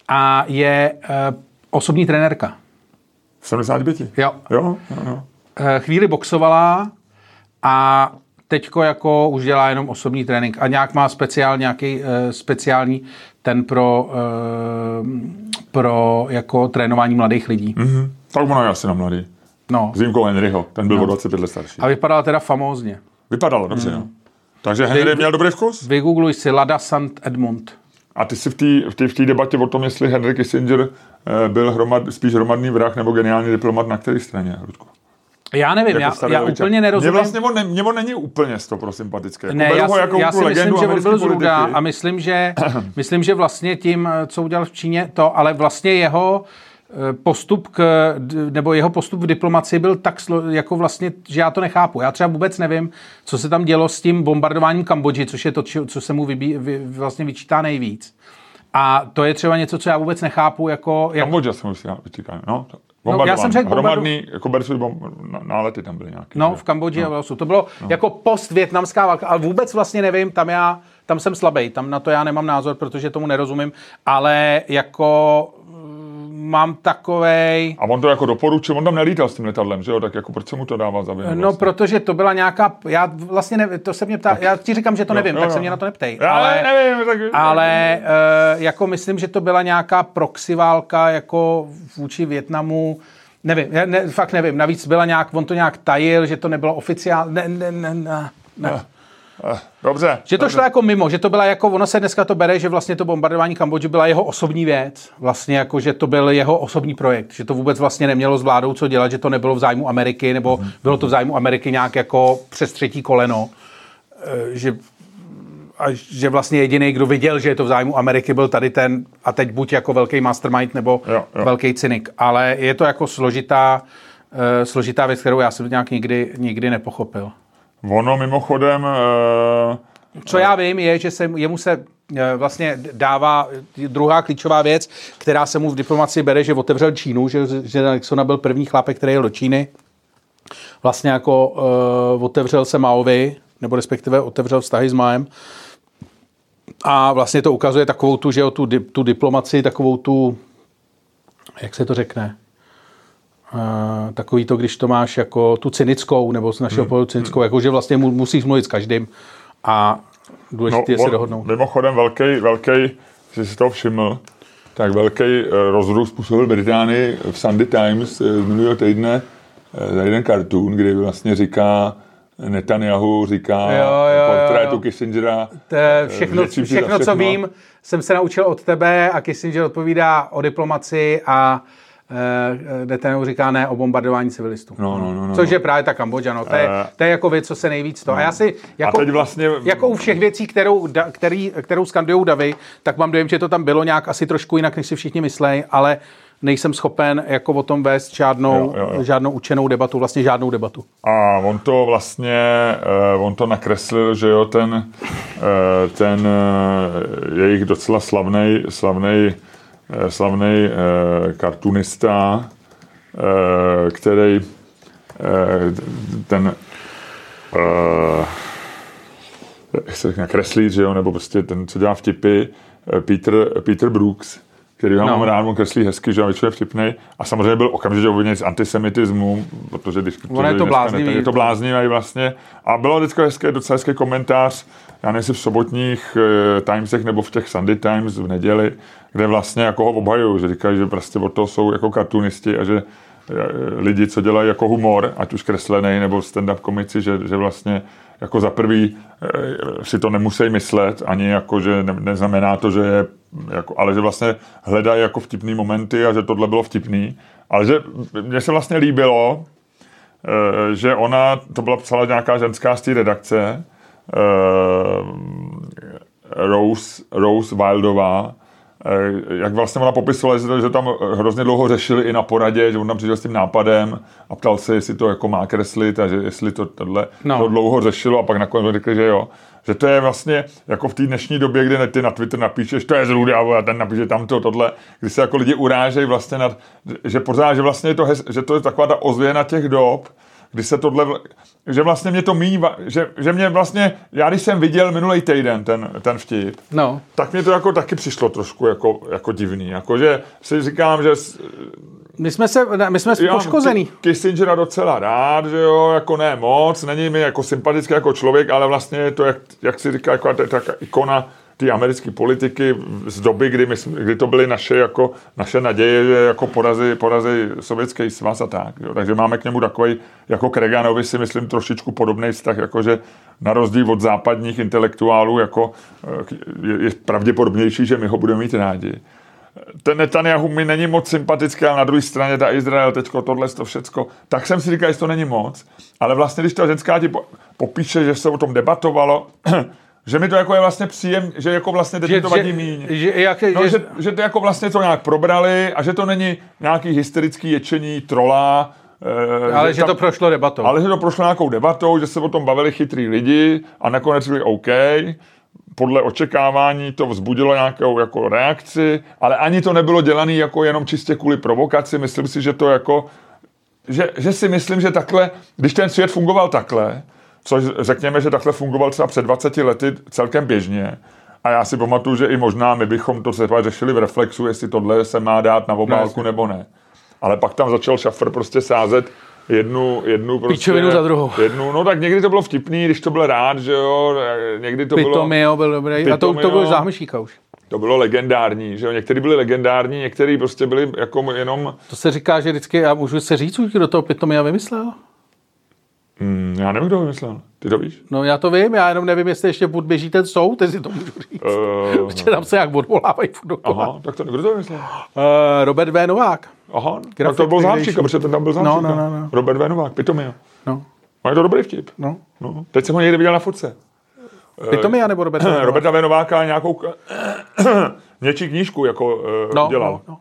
a je e, osobní trenérka. V 75? Jo. Jo, jo, jo. Eh, chvíli boxovala a teďko jako už dělá jenom osobní trénink a nějak má speciál, nějaký uh, speciální ten pro, uh, pro jako trénování mladých lidí. Mhm. Tak ono je asi na mladý. No. S výjimkou Henryho, ten byl o 25 let starší. A vypadala teda famózně. Vypadalo dobře, jo. Takže Henry měl dobrý vkus? Vygoogluj si Lada St. Edmund. A ty si v té v v debatě o tom, jestli Henry Kissinger eh, byl hromad, spíš hromadný vrah nebo geniální diplomat na které straně, Ludku? Já nevím, já, starý já Ovičák. úplně nerozumím. Mně vlastně on, ne, on není úplně z toho sympatický. Jako Ne, já, ho jako já tu si myslím, že on byl zruda a myslím, že, myslím, že vlastně tím, eh, co udělal v Číně, to, ale vlastně jeho eh, postup k, nebo jeho postup v diplomaci byl tak jako vlastně, že já to nechápu. Já třeba vůbec nevím, co se tam dělo s tím bombardováním Kambodži, což je to, co se mu vybí, vy, vlastně vyčítá nejvíc. A to je třeba něco, co já vůbec nechápu, jako, jak, Kambodža jsem už si vyčíká, no. No, já jsem řekl Hromadný, jako Bersud, bom, ná- nálety tam byly nějaké. No, že? v Kambodži a v Laosu. To bylo no. jako post-větnamská válka, ale vůbec vlastně nevím, tam já, tam jsem slabý, tam na to já nemám názor, protože tomu nerozumím, ale jako mám takovej... A on to jako doporučil, on tam nelítal s tím letadlem, že jo, tak jako proč se mu to dává za vinu? No, vlastně? protože to byla nějaká, já vlastně nevím, to se mě ptá, já ti říkám, že to nevím, jo, tak jo. se mě na to neptej. Já ale, nevím, tak... ale uh, jako myslím, že to byla nějaká proxy válka jako vůči Větnamu, Nevím, ne, fakt nevím. Navíc byla nějak, on to nějak tajil, že to nebylo oficiálně. Ne, ne, ne, ne, ne. Dobře. Že to šlo jako mimo, že to byla jako, ono se dneska to bere, že vlastně to bombardování Kambodži byla jeho osobní věc, vlastně jako, že to byl jeho osobní projekt, že to vůbec vlastně nemělo s vládou co dělat, že to nebylo v zájmu Ameriky, nebo bylo to v zájmu Ameriky nějak jako přes třetí koleno, Eh, že a že vlastně jediný, kdo viděl, že je to v zájmu Ameriky, byl tady ten, a teď buď jako velký mastermind, nebo Jo, jo. velký cynik. Ale je to jako složitá, uh, složitá věc, kterou já jsem nějak nikdy, nikdy nepochopil. Ono mimochodem, eh, Co já vím, je, že se, jemu se eh, vlastně dává druhá klíčová věc, která se mu v diplomaci bere, že otevřel Čínu, že, že Nixona byl první chlapek, který jel do Číny. Vlastně jako uh, otevřel se Maovi, nebo respektive otevřel vztahy s Maem. A vlastně to ukazuje takovou tu, že jo, tu, tu diplomaci, takovou tu, jak se to řekne, Uh, takový to, když to máš jako tu cynickou, nebo z našeho pohledu cynickou, jako že vlastně mu, musíš mluvit s každým a důležité je se No, dohodnout. Mimochodem velký, velký, že si to všiml, tak velký eh, rozruch způsobil Británii v Sunday Times eh, z minulého týdne eh, za jeden cartoon, kdy vlastně říká Netanyahu říká Jo, jo, portrétu jo. Kissingera. To je všechno, všechno, za co vím, jsem se naučil od tebe a Kissinger odpovídá o diplomaci a Netanyahu říká ne o bombardování civilistů. No, no, no, no. Což je právě ta Kambodža, no. To je, Eh. to je jako věc, co se nejvíc to. A já si, jako, teď vlastně- jako u všech věcí, kterou, da, který, kterou skandují davy, tak mám dojem, že to tam bylo nějak asi trošku jinak, než si všichni myslej, ale nejsem schopen jako o tom vést žádnou, Jo, jo, jo. žádnou učenou debatu, vlastně žádnou debatu. A on to vlastně, eh, on to nakreslil, že jo, ten, eh, ten eh, jejich docela slavný, slavný, slavný kartunista, eh, který eh, ten eh, jak se řekne, kreslíř, že jo, nebo prostě ten, co dělá vtipy, eh, Peter, Peter Brooks, který ho No. mám rád, on kreslí hezky, že je vtipný. A samozřejmě byl okamžitě obviněn z antisemitismu, protože když Ono je to bláznivý. Je to bláznivý vlastně. A bylo vždycky hezké, docela hezký komentář, já jestli v sobotních eh, Timesech nebo v těch Sunday Times v neděli, kde vlastně jako ho obhajují, že říkají, že prostě od toho jsou jako kartunisti a že eh, lidi, co dělají jako humor, ať už kreslený nebo stand-up komici, že, že vlastně jako za prvý eh, si to nemusí myslet, ani jako, že ne, neznamená to, že je, jako, ale že vlastně hledají jako vtipný momenty a že tohle bylo vtipný. Ale že mně se vlastně líbilo, že ona, to byla psala nějaká ženská z té redakce, Rose, Rose Wildová, eh, jak vlastně ona popisovala, že, že tam hrozně dlouho řešili i na poradě, že on tam přišel s tím nápadem a ptal se, jestli to jako má kreslit a že jestli to tohle No. no. to dlouho řešilo a pak nakonec řekli, že jo. Že to je vlastně jako v té dnešní době, kdy ty na Twitter napíšeš, to je zrůda, a ten napíše tamto, tohle, kdy se jako lidi urážejí vlastně nad, že pořád, že vlastně je to, hez, že to je taková ta ozvěna těch dob, kdy se tohle, že vlastně mě to míní, va- že, že mě vlastně, já když jsem viděl minulý týden ten, ten vtip, No. tak mě to jako taky přišlo trošku jako, jako divný, jako že si říkám, že My jsme, se, my jsme já poškozený. Ki- Kissingera docela rád, že jo, jako ne moc, není mi jako sympatický jako člověk, ale vlastně je to, jak, jak si říká, jako ta, ta ikona té americké politiky z doby, kdy, my, kdy to byly naše, jako, naše naděje, že jako porazí, porazí sovětský svaz a tak. Jo. Takže máme k němu takový, jako k Reaganovi si myslím trošičku podobný vztah, jakože na rozdíl od západních intelektuálů jako, eh, je, je pravděpodobnější, že my ho budeme mít rádi ten Netanyahu mi není moc sympatický, ale na druhé straně ta Izrael, teďko tohle, to všecko, tak jsem si říkal, že to není moc. Ale vlastně, když ta ženská ti po, popíše, že se o tom debatovalo, že mi to jako je vlastně příjem, že jako vlastně teď mi to vadí míň. že, jak, No, že, že, že to jako vlastně to nějak probrali a že to není nějaký hysterický ječení trola. eh, ale že tam- to prošlo debatou. ale že to prošlo nějakou debatou, že se o tom bavili chytrý lidi a nakonec řekli OK. Podle očekávání to vzbudilo nějakou jako reakci, ale ani to nebylo dělané jako jenom čistě kvůli provokaci. Myslím si, že to jako, že, že si myslím, že takhle, když ten svět fungoval takhle, což řekněme, že takhle fungoval třeba před 20 lety celkem běžně, a já si pamatuju, že i možná my bychom to třeba řešili v reflexu, jestli tohle se má dát na obálku jasně. nebo ne. Ale pak tam začal Šafr prostě sázet jednu, jednu prostě, Píčovinu za druhou. Jednu, no tak někdy to bylo vtipný, když to byl rád, že jo, někdy to bylo, Pitomio byl dobrý. a to, to Pitomio. byl zámešíka už. to bylo legendární, že jo, některý byli legendární, některý prostě byli jako jenom, To se říká, že vždycky, já můžu se říct, už kdo to Pitomia vymyslel? Hmm, já nevím, kdo vymyslel, ty to víš? No já to vím, já jenom nevím, jestli ještě furt běží ten soud, jestli to můžu říct. Uh, Protože tam se jak odvolávají furt dokola. aha, tak to kdo to vymyslel? Uh, Robert V. Novák. Aha, tak Graphic to byl. Zámčík, protože ten tam byl Zámčík. no, no, no. Robert Venovák, Pitomio. No, No, je to dobrý vtip. no. No, teď jsem ho někdy viděl na fotce. Pitomia nebo Robert V. Novák? Roberta Venováka nějakou něčí knížku jako uh, no, dělal. No,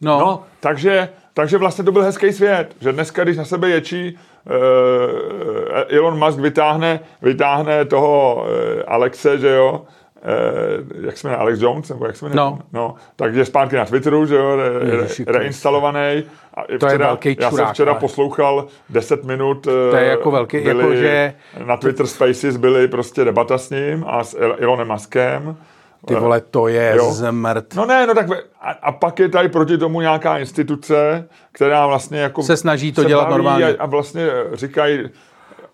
no. no. No, takže, takže vlastně to byl hezký svět, že dneska, když na sebe ječí, uh, Elon Musk vytáhne, vytáhne toho uh, Alexe, že jo, uh, jak se jmenuje, Alex Jones, nebo jak se jmenuje? No. no tak je zpátky na Twitteru, že jo, re, re, reinstalovaný. A To je velký Já jsem čurák, včera ale. poslouchal 10 minut. To je jako velký- byly, jako že- Na Twitter Spaces byly prostě debata s ním a s El- Elonem Muskem. Ty vole, to je Jo. zmrt. No ne, no tak ve- a, a pak je tady proti tomu nějaká instituce, která vlastně jako Se snaží to se dělat normálně. A, a vlastně říkají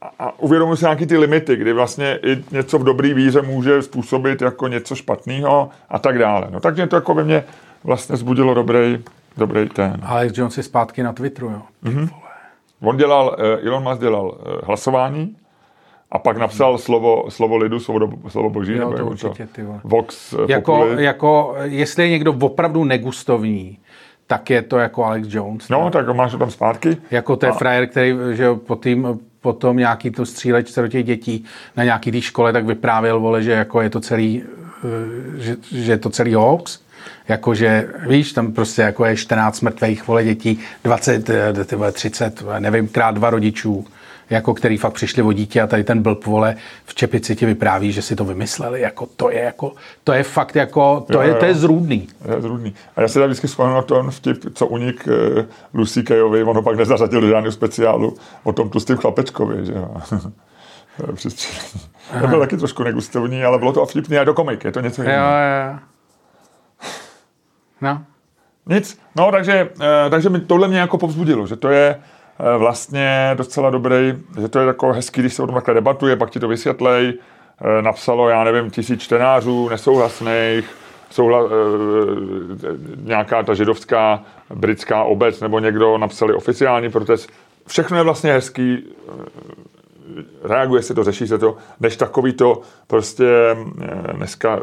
a, a uvědomují si nějaký ty limity, kdy vlastně i něco v dobrý víře může způsobit jako něco špatného a tak dále. No takže to jako ve mně vlastně zbudilo dobrý, dobrý ten. Alex Jones je zpátky na Twitteru, jo. Mhm. On dělal, eh, Elon Musk dělal eh, hlasování a pak napsal slovo, slovo lidu, slovo, slovo boží, Jo, nebo to jak určitě, ty vole. Vox eh, Jako, Populi. jako, jestli je někdo opravdu negustovní, tak je to jako Alex Jones. No, tak máš to tam zpátky. Jako ten frajer, který že jo, potom, potom nějaký to střílečce do těch dětí na nějaký té škole, tak vyprávěl, vole, že jako je to celý, eh, že, že je to celý hoax. Jakože, víš, tam prostě jako je 14 mrtvých vole dětí, 20, eh, ty vole, 30, nevím, krát dva rodičů. Jako který fakt přišli o dítě a tady ten blb, vole, v čepici ti vypráví, že si to vymysleli, jako to je jako, to je fakt jako, to, Jo, je, jo. to je zrůdný. Je zrůdný. A já si tam vždycky vzpomenu na ten vtip, co unik uh, Lucy Kajovi, on ho pak nezařadil do žádného speciálu o tom tlustým chlapečkovi, že jo. To bylo taky trošku negustovní, ale bylo to vtipný a to komik, je to něco Jo, jiného. jo. No. Nic, no takže, eh, takže mi, tohle mě jako povzbudilo, že to je eh, vlastně docela dobrý, že to je jako hezký, když se o tom takhle debatuje, pak ti to vysvětlej, Eh, napsalo, já nevím, tisíc čtenářů nesouhlasných, souhla, eh, nějaká ta židovská britská obec nebo někdo napsali oficiální protest. Všechno je vlastně hezký, eh, reaguje se to, řeší se to, než takový to prostě eh, dneska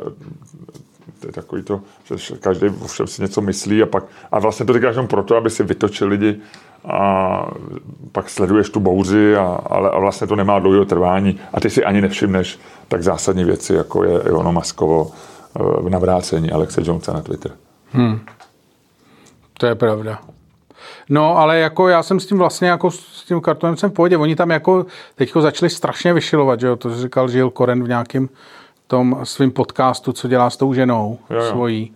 to je takový to, že každý o všem si něco myslí a pak, a vlastně to říkáš jenom proto, aby si vytočil lidi a pak sleduješ tu bouři, a, ale a vlastně to nemá dlouhého trvání a ty si ani nevšimneš tak zásadní věci, jako je Ivono Maskovo v navrácení Alexe Jonesa na Twitter. To je pravda. No, ale jako já jsem s tím vlastně jako s tím kartonem jsem v pohodě. Oni tam jako teďko začali strašně vyšilovat, že jo? To říkal Žil Koren v nějakém tom svým podcastu, co dělá s tou ženou Jo, jo. svojí.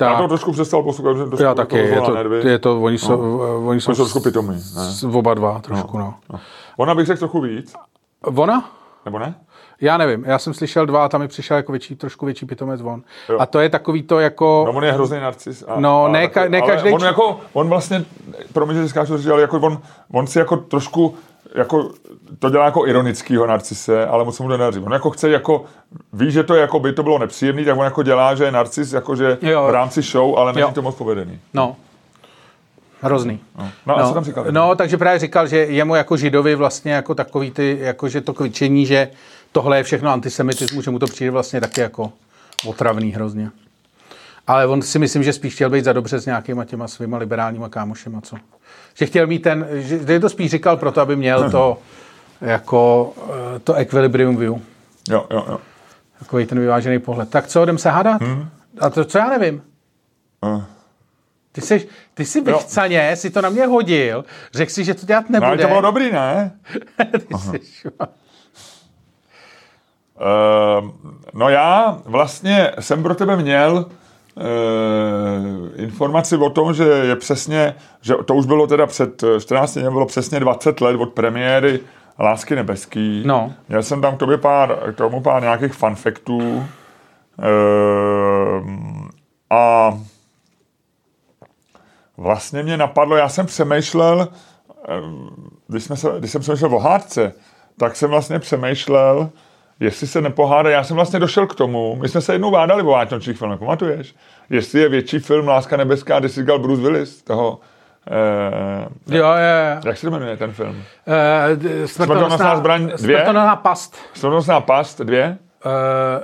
Já Tak, to trošku přestal poslouchat, že trošku já taky, je to, nervy. je to, oni jsou, no. oni jsou, Oni jsou trošku pitomí, ne? oba dva trošku, no. Ona bych řekl trochu víc, Ona? nebo ne? Já nevím, já jsem slyšel dva a tam mi přišel jako větší, trošku větší pitomec von. Jo. A to je takový to jako... No, on je hrozný narcis. A, No, a ne ka- ne každej On, jako, on vlastně, promiň, že skáču říct, ale jako on, on si jako trošku jako, to dělá jako ironickýho narcise, ale moc se mu to nedaří. On jako chce jako, ví, že to jako by to bylo nepříjemný, tak on jako dělá, že je narcis, jako že Jo. v rámci show, ale není Jo. to moc povedený. No. Hrozný. No, no a co tam říkal? No, takže právě říkal, že jemu jako židovi vlastně jako takový ty, jako že to kvičení, že tohle je všechno antisemitismus, že mu to přijde vlastně taky jako otravný hrozně. Ale on si myslím, že spíš chtěl být za dobře s nějakýma těma svýma liberálníma kámošema, co? Že chtěl mít ten, že, to spíš říkal proto, aby měl to jako eh, to equilibrium view. Jo, jo, jo. Takový ten vyvážený pohled. Tak co, jdem se hádat? Hmm. A to, co já nevím. Uh. Ty jsi, ty jsi vychcaně, si to na mě hodil, řekl si, že to dělat No, ale nebude. to bylo dobrý, ne? ty jsi, šma- Uh, no já vlastně jsem pro tebe měl informaci o tom, že je přesně, že to už bylo teda před eh, 14 dní, bylo přesně 20 let od premiéry Lásky nebeský. No. Měl jsem tam k tobě pár, k tomu pár nějakých fun factů. Uh, a vlastně mě napadlo, já jsem přemýšlel, eh, když, jsme se, když jsem přemýšlel o hádce, tak jsem vlastně přemýšlel, jestli se nepohádá, já jsem vlastně došel k tomu, my jsme se jednou vádali o vánočních filmech, pamatuješ? Jestli je větší film Láska nebeská, kde si říkal Bruce Willis, toho, eh, Jo, je. jak se to jmenuje ten film? Uh, Smrtonosná zbraň dvě? Smrtonosná past. Smrtonosná past dvě? Uh,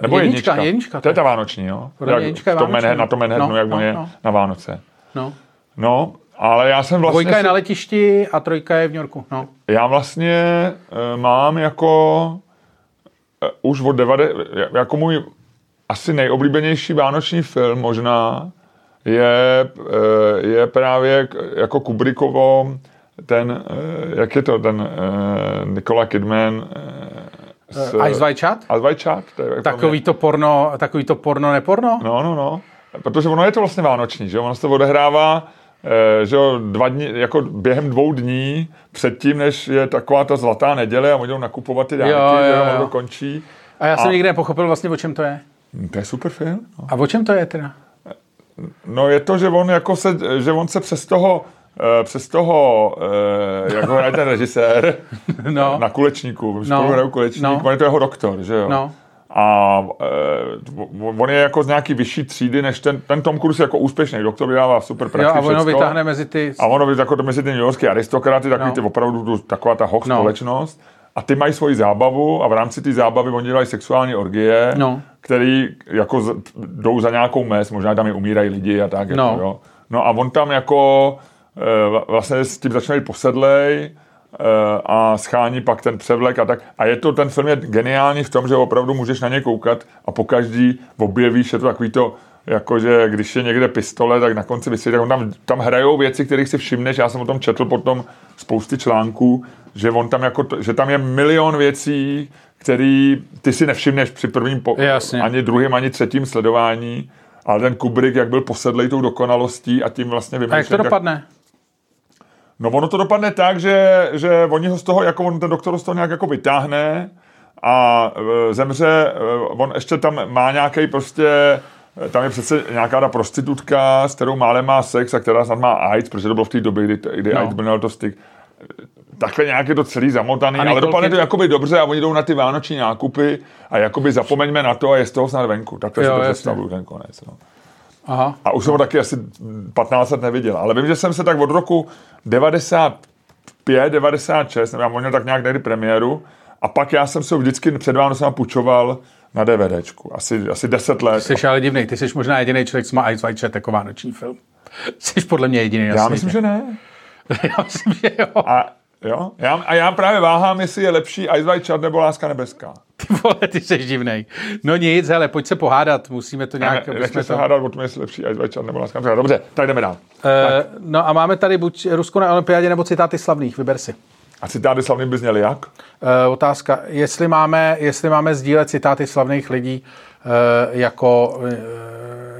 Nebo jednička, jednička? jednička. To je ta vánoční, jo? Mě jednička je v tom vánoční. Manhattan, na tom Manhattanu, No, jak no, je no. na Vánoce. No. No, ale já jsem vlastně... Dvojka je na letišti a trojka je v New Yorku. No. Já vlastně uh, mám jako už od 90, jako můj asi nejoblíbenější vánoční film možná je, uh, je právě jako Kubrickovo ten, uh, jak je to, ten Nikola Kidman s, Ice White Chat? Ice White Chat? To je, Takový to porno, takový to porno, neporno? No, no, no. Protože ono je to vlastně vánoční, že? Ono se to odehrává eh, že jo, dva dní, jako během dvou dní předtím, než je taková ta zlatá neděle a oni jdou nakupovat ty dárky, Jo, že jo, jo, jo. ono to končí. A já jsem A- nikdy nepochopil vlastně, o čem to je. Hm, To je super film. No. A o čem to je teda? no je to, že on jako se, že on se přes toho eh, přes toho, eh, jak ho hraje ten režisér, No. na kulečníku, no. Spolu hrajou kulečník, No. on je to jeho doktor, že jo? No. A e, on je jako z nějaký vyšší třídy, než ten, ten Tom Cruise jako úspěšný doktor vydává super Jo, praxi a ono všecko. vytáhne mezi ty... A ono jako mezi ty New Yorkský aristokraty, takový No. ty opravdu taková ta hoch No. společnost. A ty mají svoji zábavu a v rámci té zábavy oni dělají sexuální orgie, No. který jako z, jdou za nějakou mez, možná tam i umírají lidi a tak. No. Jako, jo. no a on tam jako e, vla- vlastně s tím začne být posedlej a schání pak ten převlek a tak. A je to, ten film je geniální v tom, že opravdu můžeš na ně koukat a po každý objevíš, je to takový to, jakože když je někde pistole, tak na konci vysvětlí, tak on tam, tam hrajou věci, kterých si všimneš, já jsem o tom četl potom spousty článků, že on tam jako, to- že tam je milion věcí, který ty si nevšimneš při prvním, po, Jasně. ani druhém, ani třetím sledování, ale ten Kubrick, jak byl posedlej tou dokonalostí a tím vlastně A jak vymýšlel, to dopadne? No ono to dopadne tak, že, že oni ho z toho, jako on ten doktor ho z toho nějak jako vytáhne a e, zemře, e, on ještě tam má nějaký prostě, e, tam je přece nějaká ta prostitutka, s kterou málem má sex a která snad má AIDS, protože to bylo v té době, kdy, kdy No. AIDS byl to styk. Takhle nějak je to celý zamotaný, ale dopadne to jakoby dobře a oni jdou na ty vánoční nákupy a jakoby zapomeňme na to a je z toho snad venku. Takhle Jo, si to představuju ten konec. No. Aha. A už jsem ho taky asi 15 let neviděl. Ale vím, že jsem se tak od roku 95, 96, nevím, on měl tak nějak někdy premiéru. A pak já jsem se ho vždycky před Vánocem půjčoval na DVDčku. Asi, asi 10 let. Jsi ale divný, ty jsi možná jediný člověk, co má Ice White Chat jako vánoční film. Jsi podle mě jediný Já myslím, že ne. Já myslím, že jo. A, jo? Já, a já právě váhám, jestli je lepší Ice White Chat nebo Láska nebeská. Ty vole, ty jsi divnej. No nic, hele, pojď se pohádat, musíme to nějak... Ne, nechci se to- hádat o tom, jestli je lepší Ice White Chat nebo Láska nebeská. Dobře, tak jdeme dál. Eh, no a máme tady buď Rusko na olympiádě nebo citáty slavných, vyber si. A citáty slavný by zněly jak? Uh, otázka, jestli máme, jestli máme sdílet citáty slavných lidí uh, jako uh,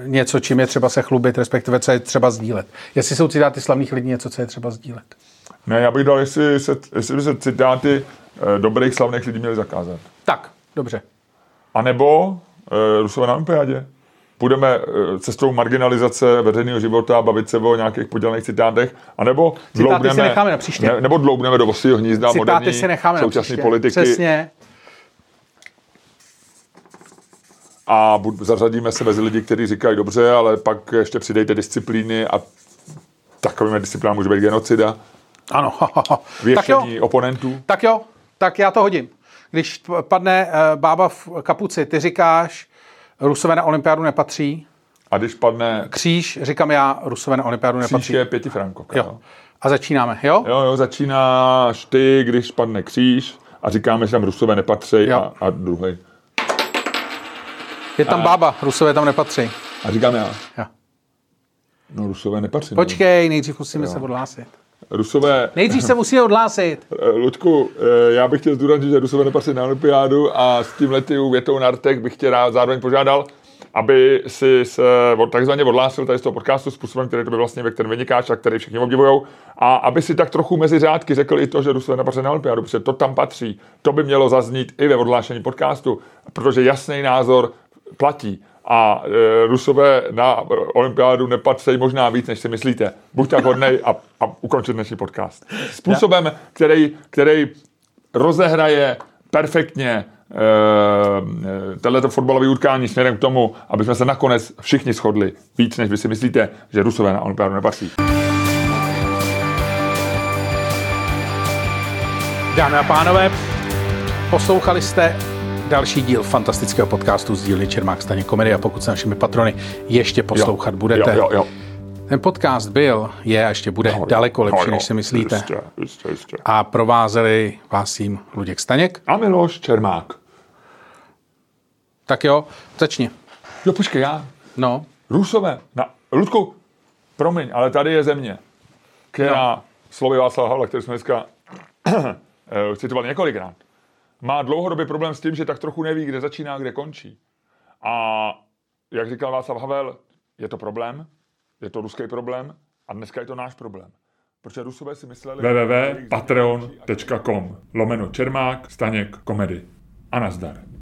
něco, čím je třeba se chlubit, respektive co je třeba sdílet. Jestli jsou citáty slavných lidí něco, co je třeba sdílet. Ne, já bych dal, jestli, se, jestli by se citáty eh, dobrých slavných lidí měly zakázat. Tak, dobře. A nebo uh, Rusové na olympiádě. Půjdeme uh, cestou marginalizace veřejného života a bavit se o nějakých podělaných citátech, a nebo Citáty si necháme na příště. Ne, nebo dloubneme do vosího hnízda Citáty moderní si necháme na současné příště. politiky Přesně. a bud, zařadíme se mezi lidi, kteří říkají dobře, ale pak ještě přidejte disciplíny a takovými disciplínami může být genocida, Ano. tak jo, věšení oponentů. tak jo, tak já to hodím. Když padne uh, bába v kapuci, ty říkáš, Rusové na olympiádu nepatří, A když padne kříž, říkám já, Rusové na olympiádu kříž nepatří. je pětifrankovka. Jo. A začínáme, jo? Jo, jo, začínáš ty, když padne kříž a říkáme, že tam Rusové nepatří Jo. a, a druhý. Je tam bába, Rusové tam nepatří. A říkám já, Jo. no Rusové nepatří. Počkej, nejdřív musíme se odhlásit. Rusové, Nejdřív se musíme odhlásit. Eh, Ludku, eh, já bych chtěl zdůraznit, že Rusové nepatří na olympiádu a s tím letou větou Nartek bych tě rád zároveň požádal, aby si se takzvaně odhlásil tady z toho podcastu způsobem, který to by vlastně, ve kterém vynikáš a který všichni obdivují, a aby si tak trochu mezi řádky řekl i to, že Rusové nepatří na olympiádu, protože to tam patří. To by mělo zaznít i ve odhlášení podcastu, protože jasný názor platí. A e, Rusové na olympiádu nepatří možná víc, než si myslíte. Buď tak hodnej a, a ukončit dnešní podcast. Způsobem, který, který rozehraje perfektně e, tohleto fotbalové utkání směrem k tomu, aby jsme se nakonec všichni shodli víc, než vy si myslíte, že Rusové na olympiádu nepatří. Dámy a pánové, poslouchali jste další díl fantastického podcastu z dílny Čermák Staně komedie a pokud se našimi patrony ještě poslouchat budete. Jo, jo, jo. Ten podcast byl, je a ještě bude daleko lepší, No, jo, než si myslíte. Jistě, jistě, jistě. A provázeli vás jim Luděk Staněk. A Miloš Čermák. Tak jo, začni. Jo, počkej, já. No, Rusové. Na, Ludku, promiň, ale tady je země, která, no. slovy Václava Havla, který jsme dneska eh, citovali několikrát, má dlouhodobý problém s tím, že tak trochu neví, kde začíná a kde končí. A jak říkal Václav Havel, je to problém, je to ruský problém a dneska je to náš problém. Protože Rusové si mysleli... www.patreon.com lomeno Čermák, Staněk, komedy. A nazdar.